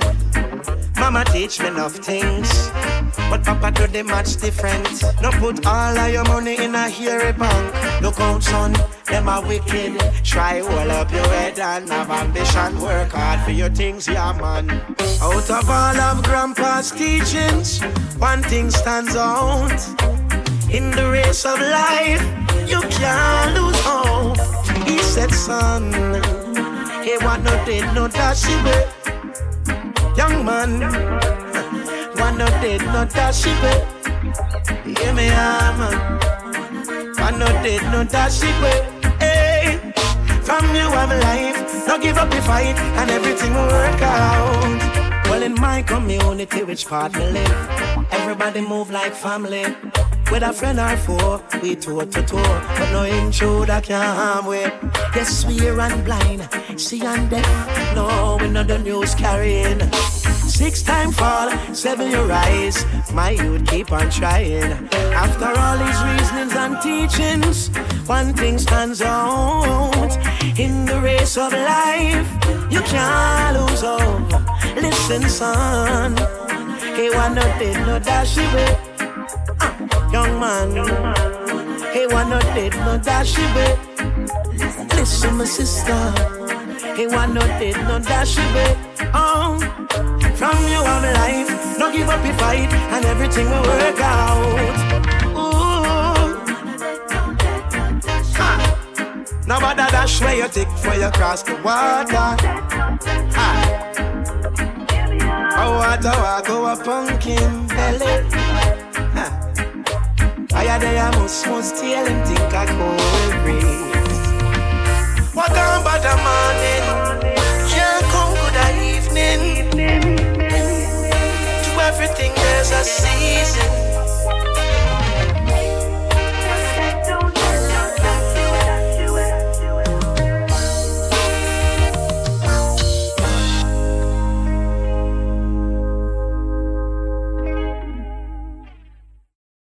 Mama teach me enough things. But Papa do the much different. No put all of your money in a hairy bank. Look out, son, them are wicked. Try hold up your head and have ambition. Work hard for your things, yeah, man. Out of all of Grandpa's teachings, one thing stands out. In the race of life, you can't lose hope. He said, son, he want no dead, no dash way. Young man, one no dead, no dash way. Hear me, ah, man. One no dead, no dash way. From you have life, no give up the fight, and everything will work out. Well, in my community, which part me live, everybody move like family. With a friend or four, we toe to toe, but no intruder can harm we. Yes, we and blind, see and deaf. No, we not the news carrying. Six time fall, seven you rise. My youth keep on trying. After all these reasonings and teachings, one thing stands out. In the race of life, you can't lose hope. Listen, son. Hey, one no did no dash away. Young man. Hey, one no did no dash away. Listen, my sister. Hey, one no did no dash away. Oh, from you have life. No give up your fight, and everything will work out. Ooh. Ah. Nobody dash where you take for you cross the water. Ah. A water walk over pumpkin belly. Higher day I must must tell him think I could raise. What on by the morning? Can't come good evening. To everything there's a season.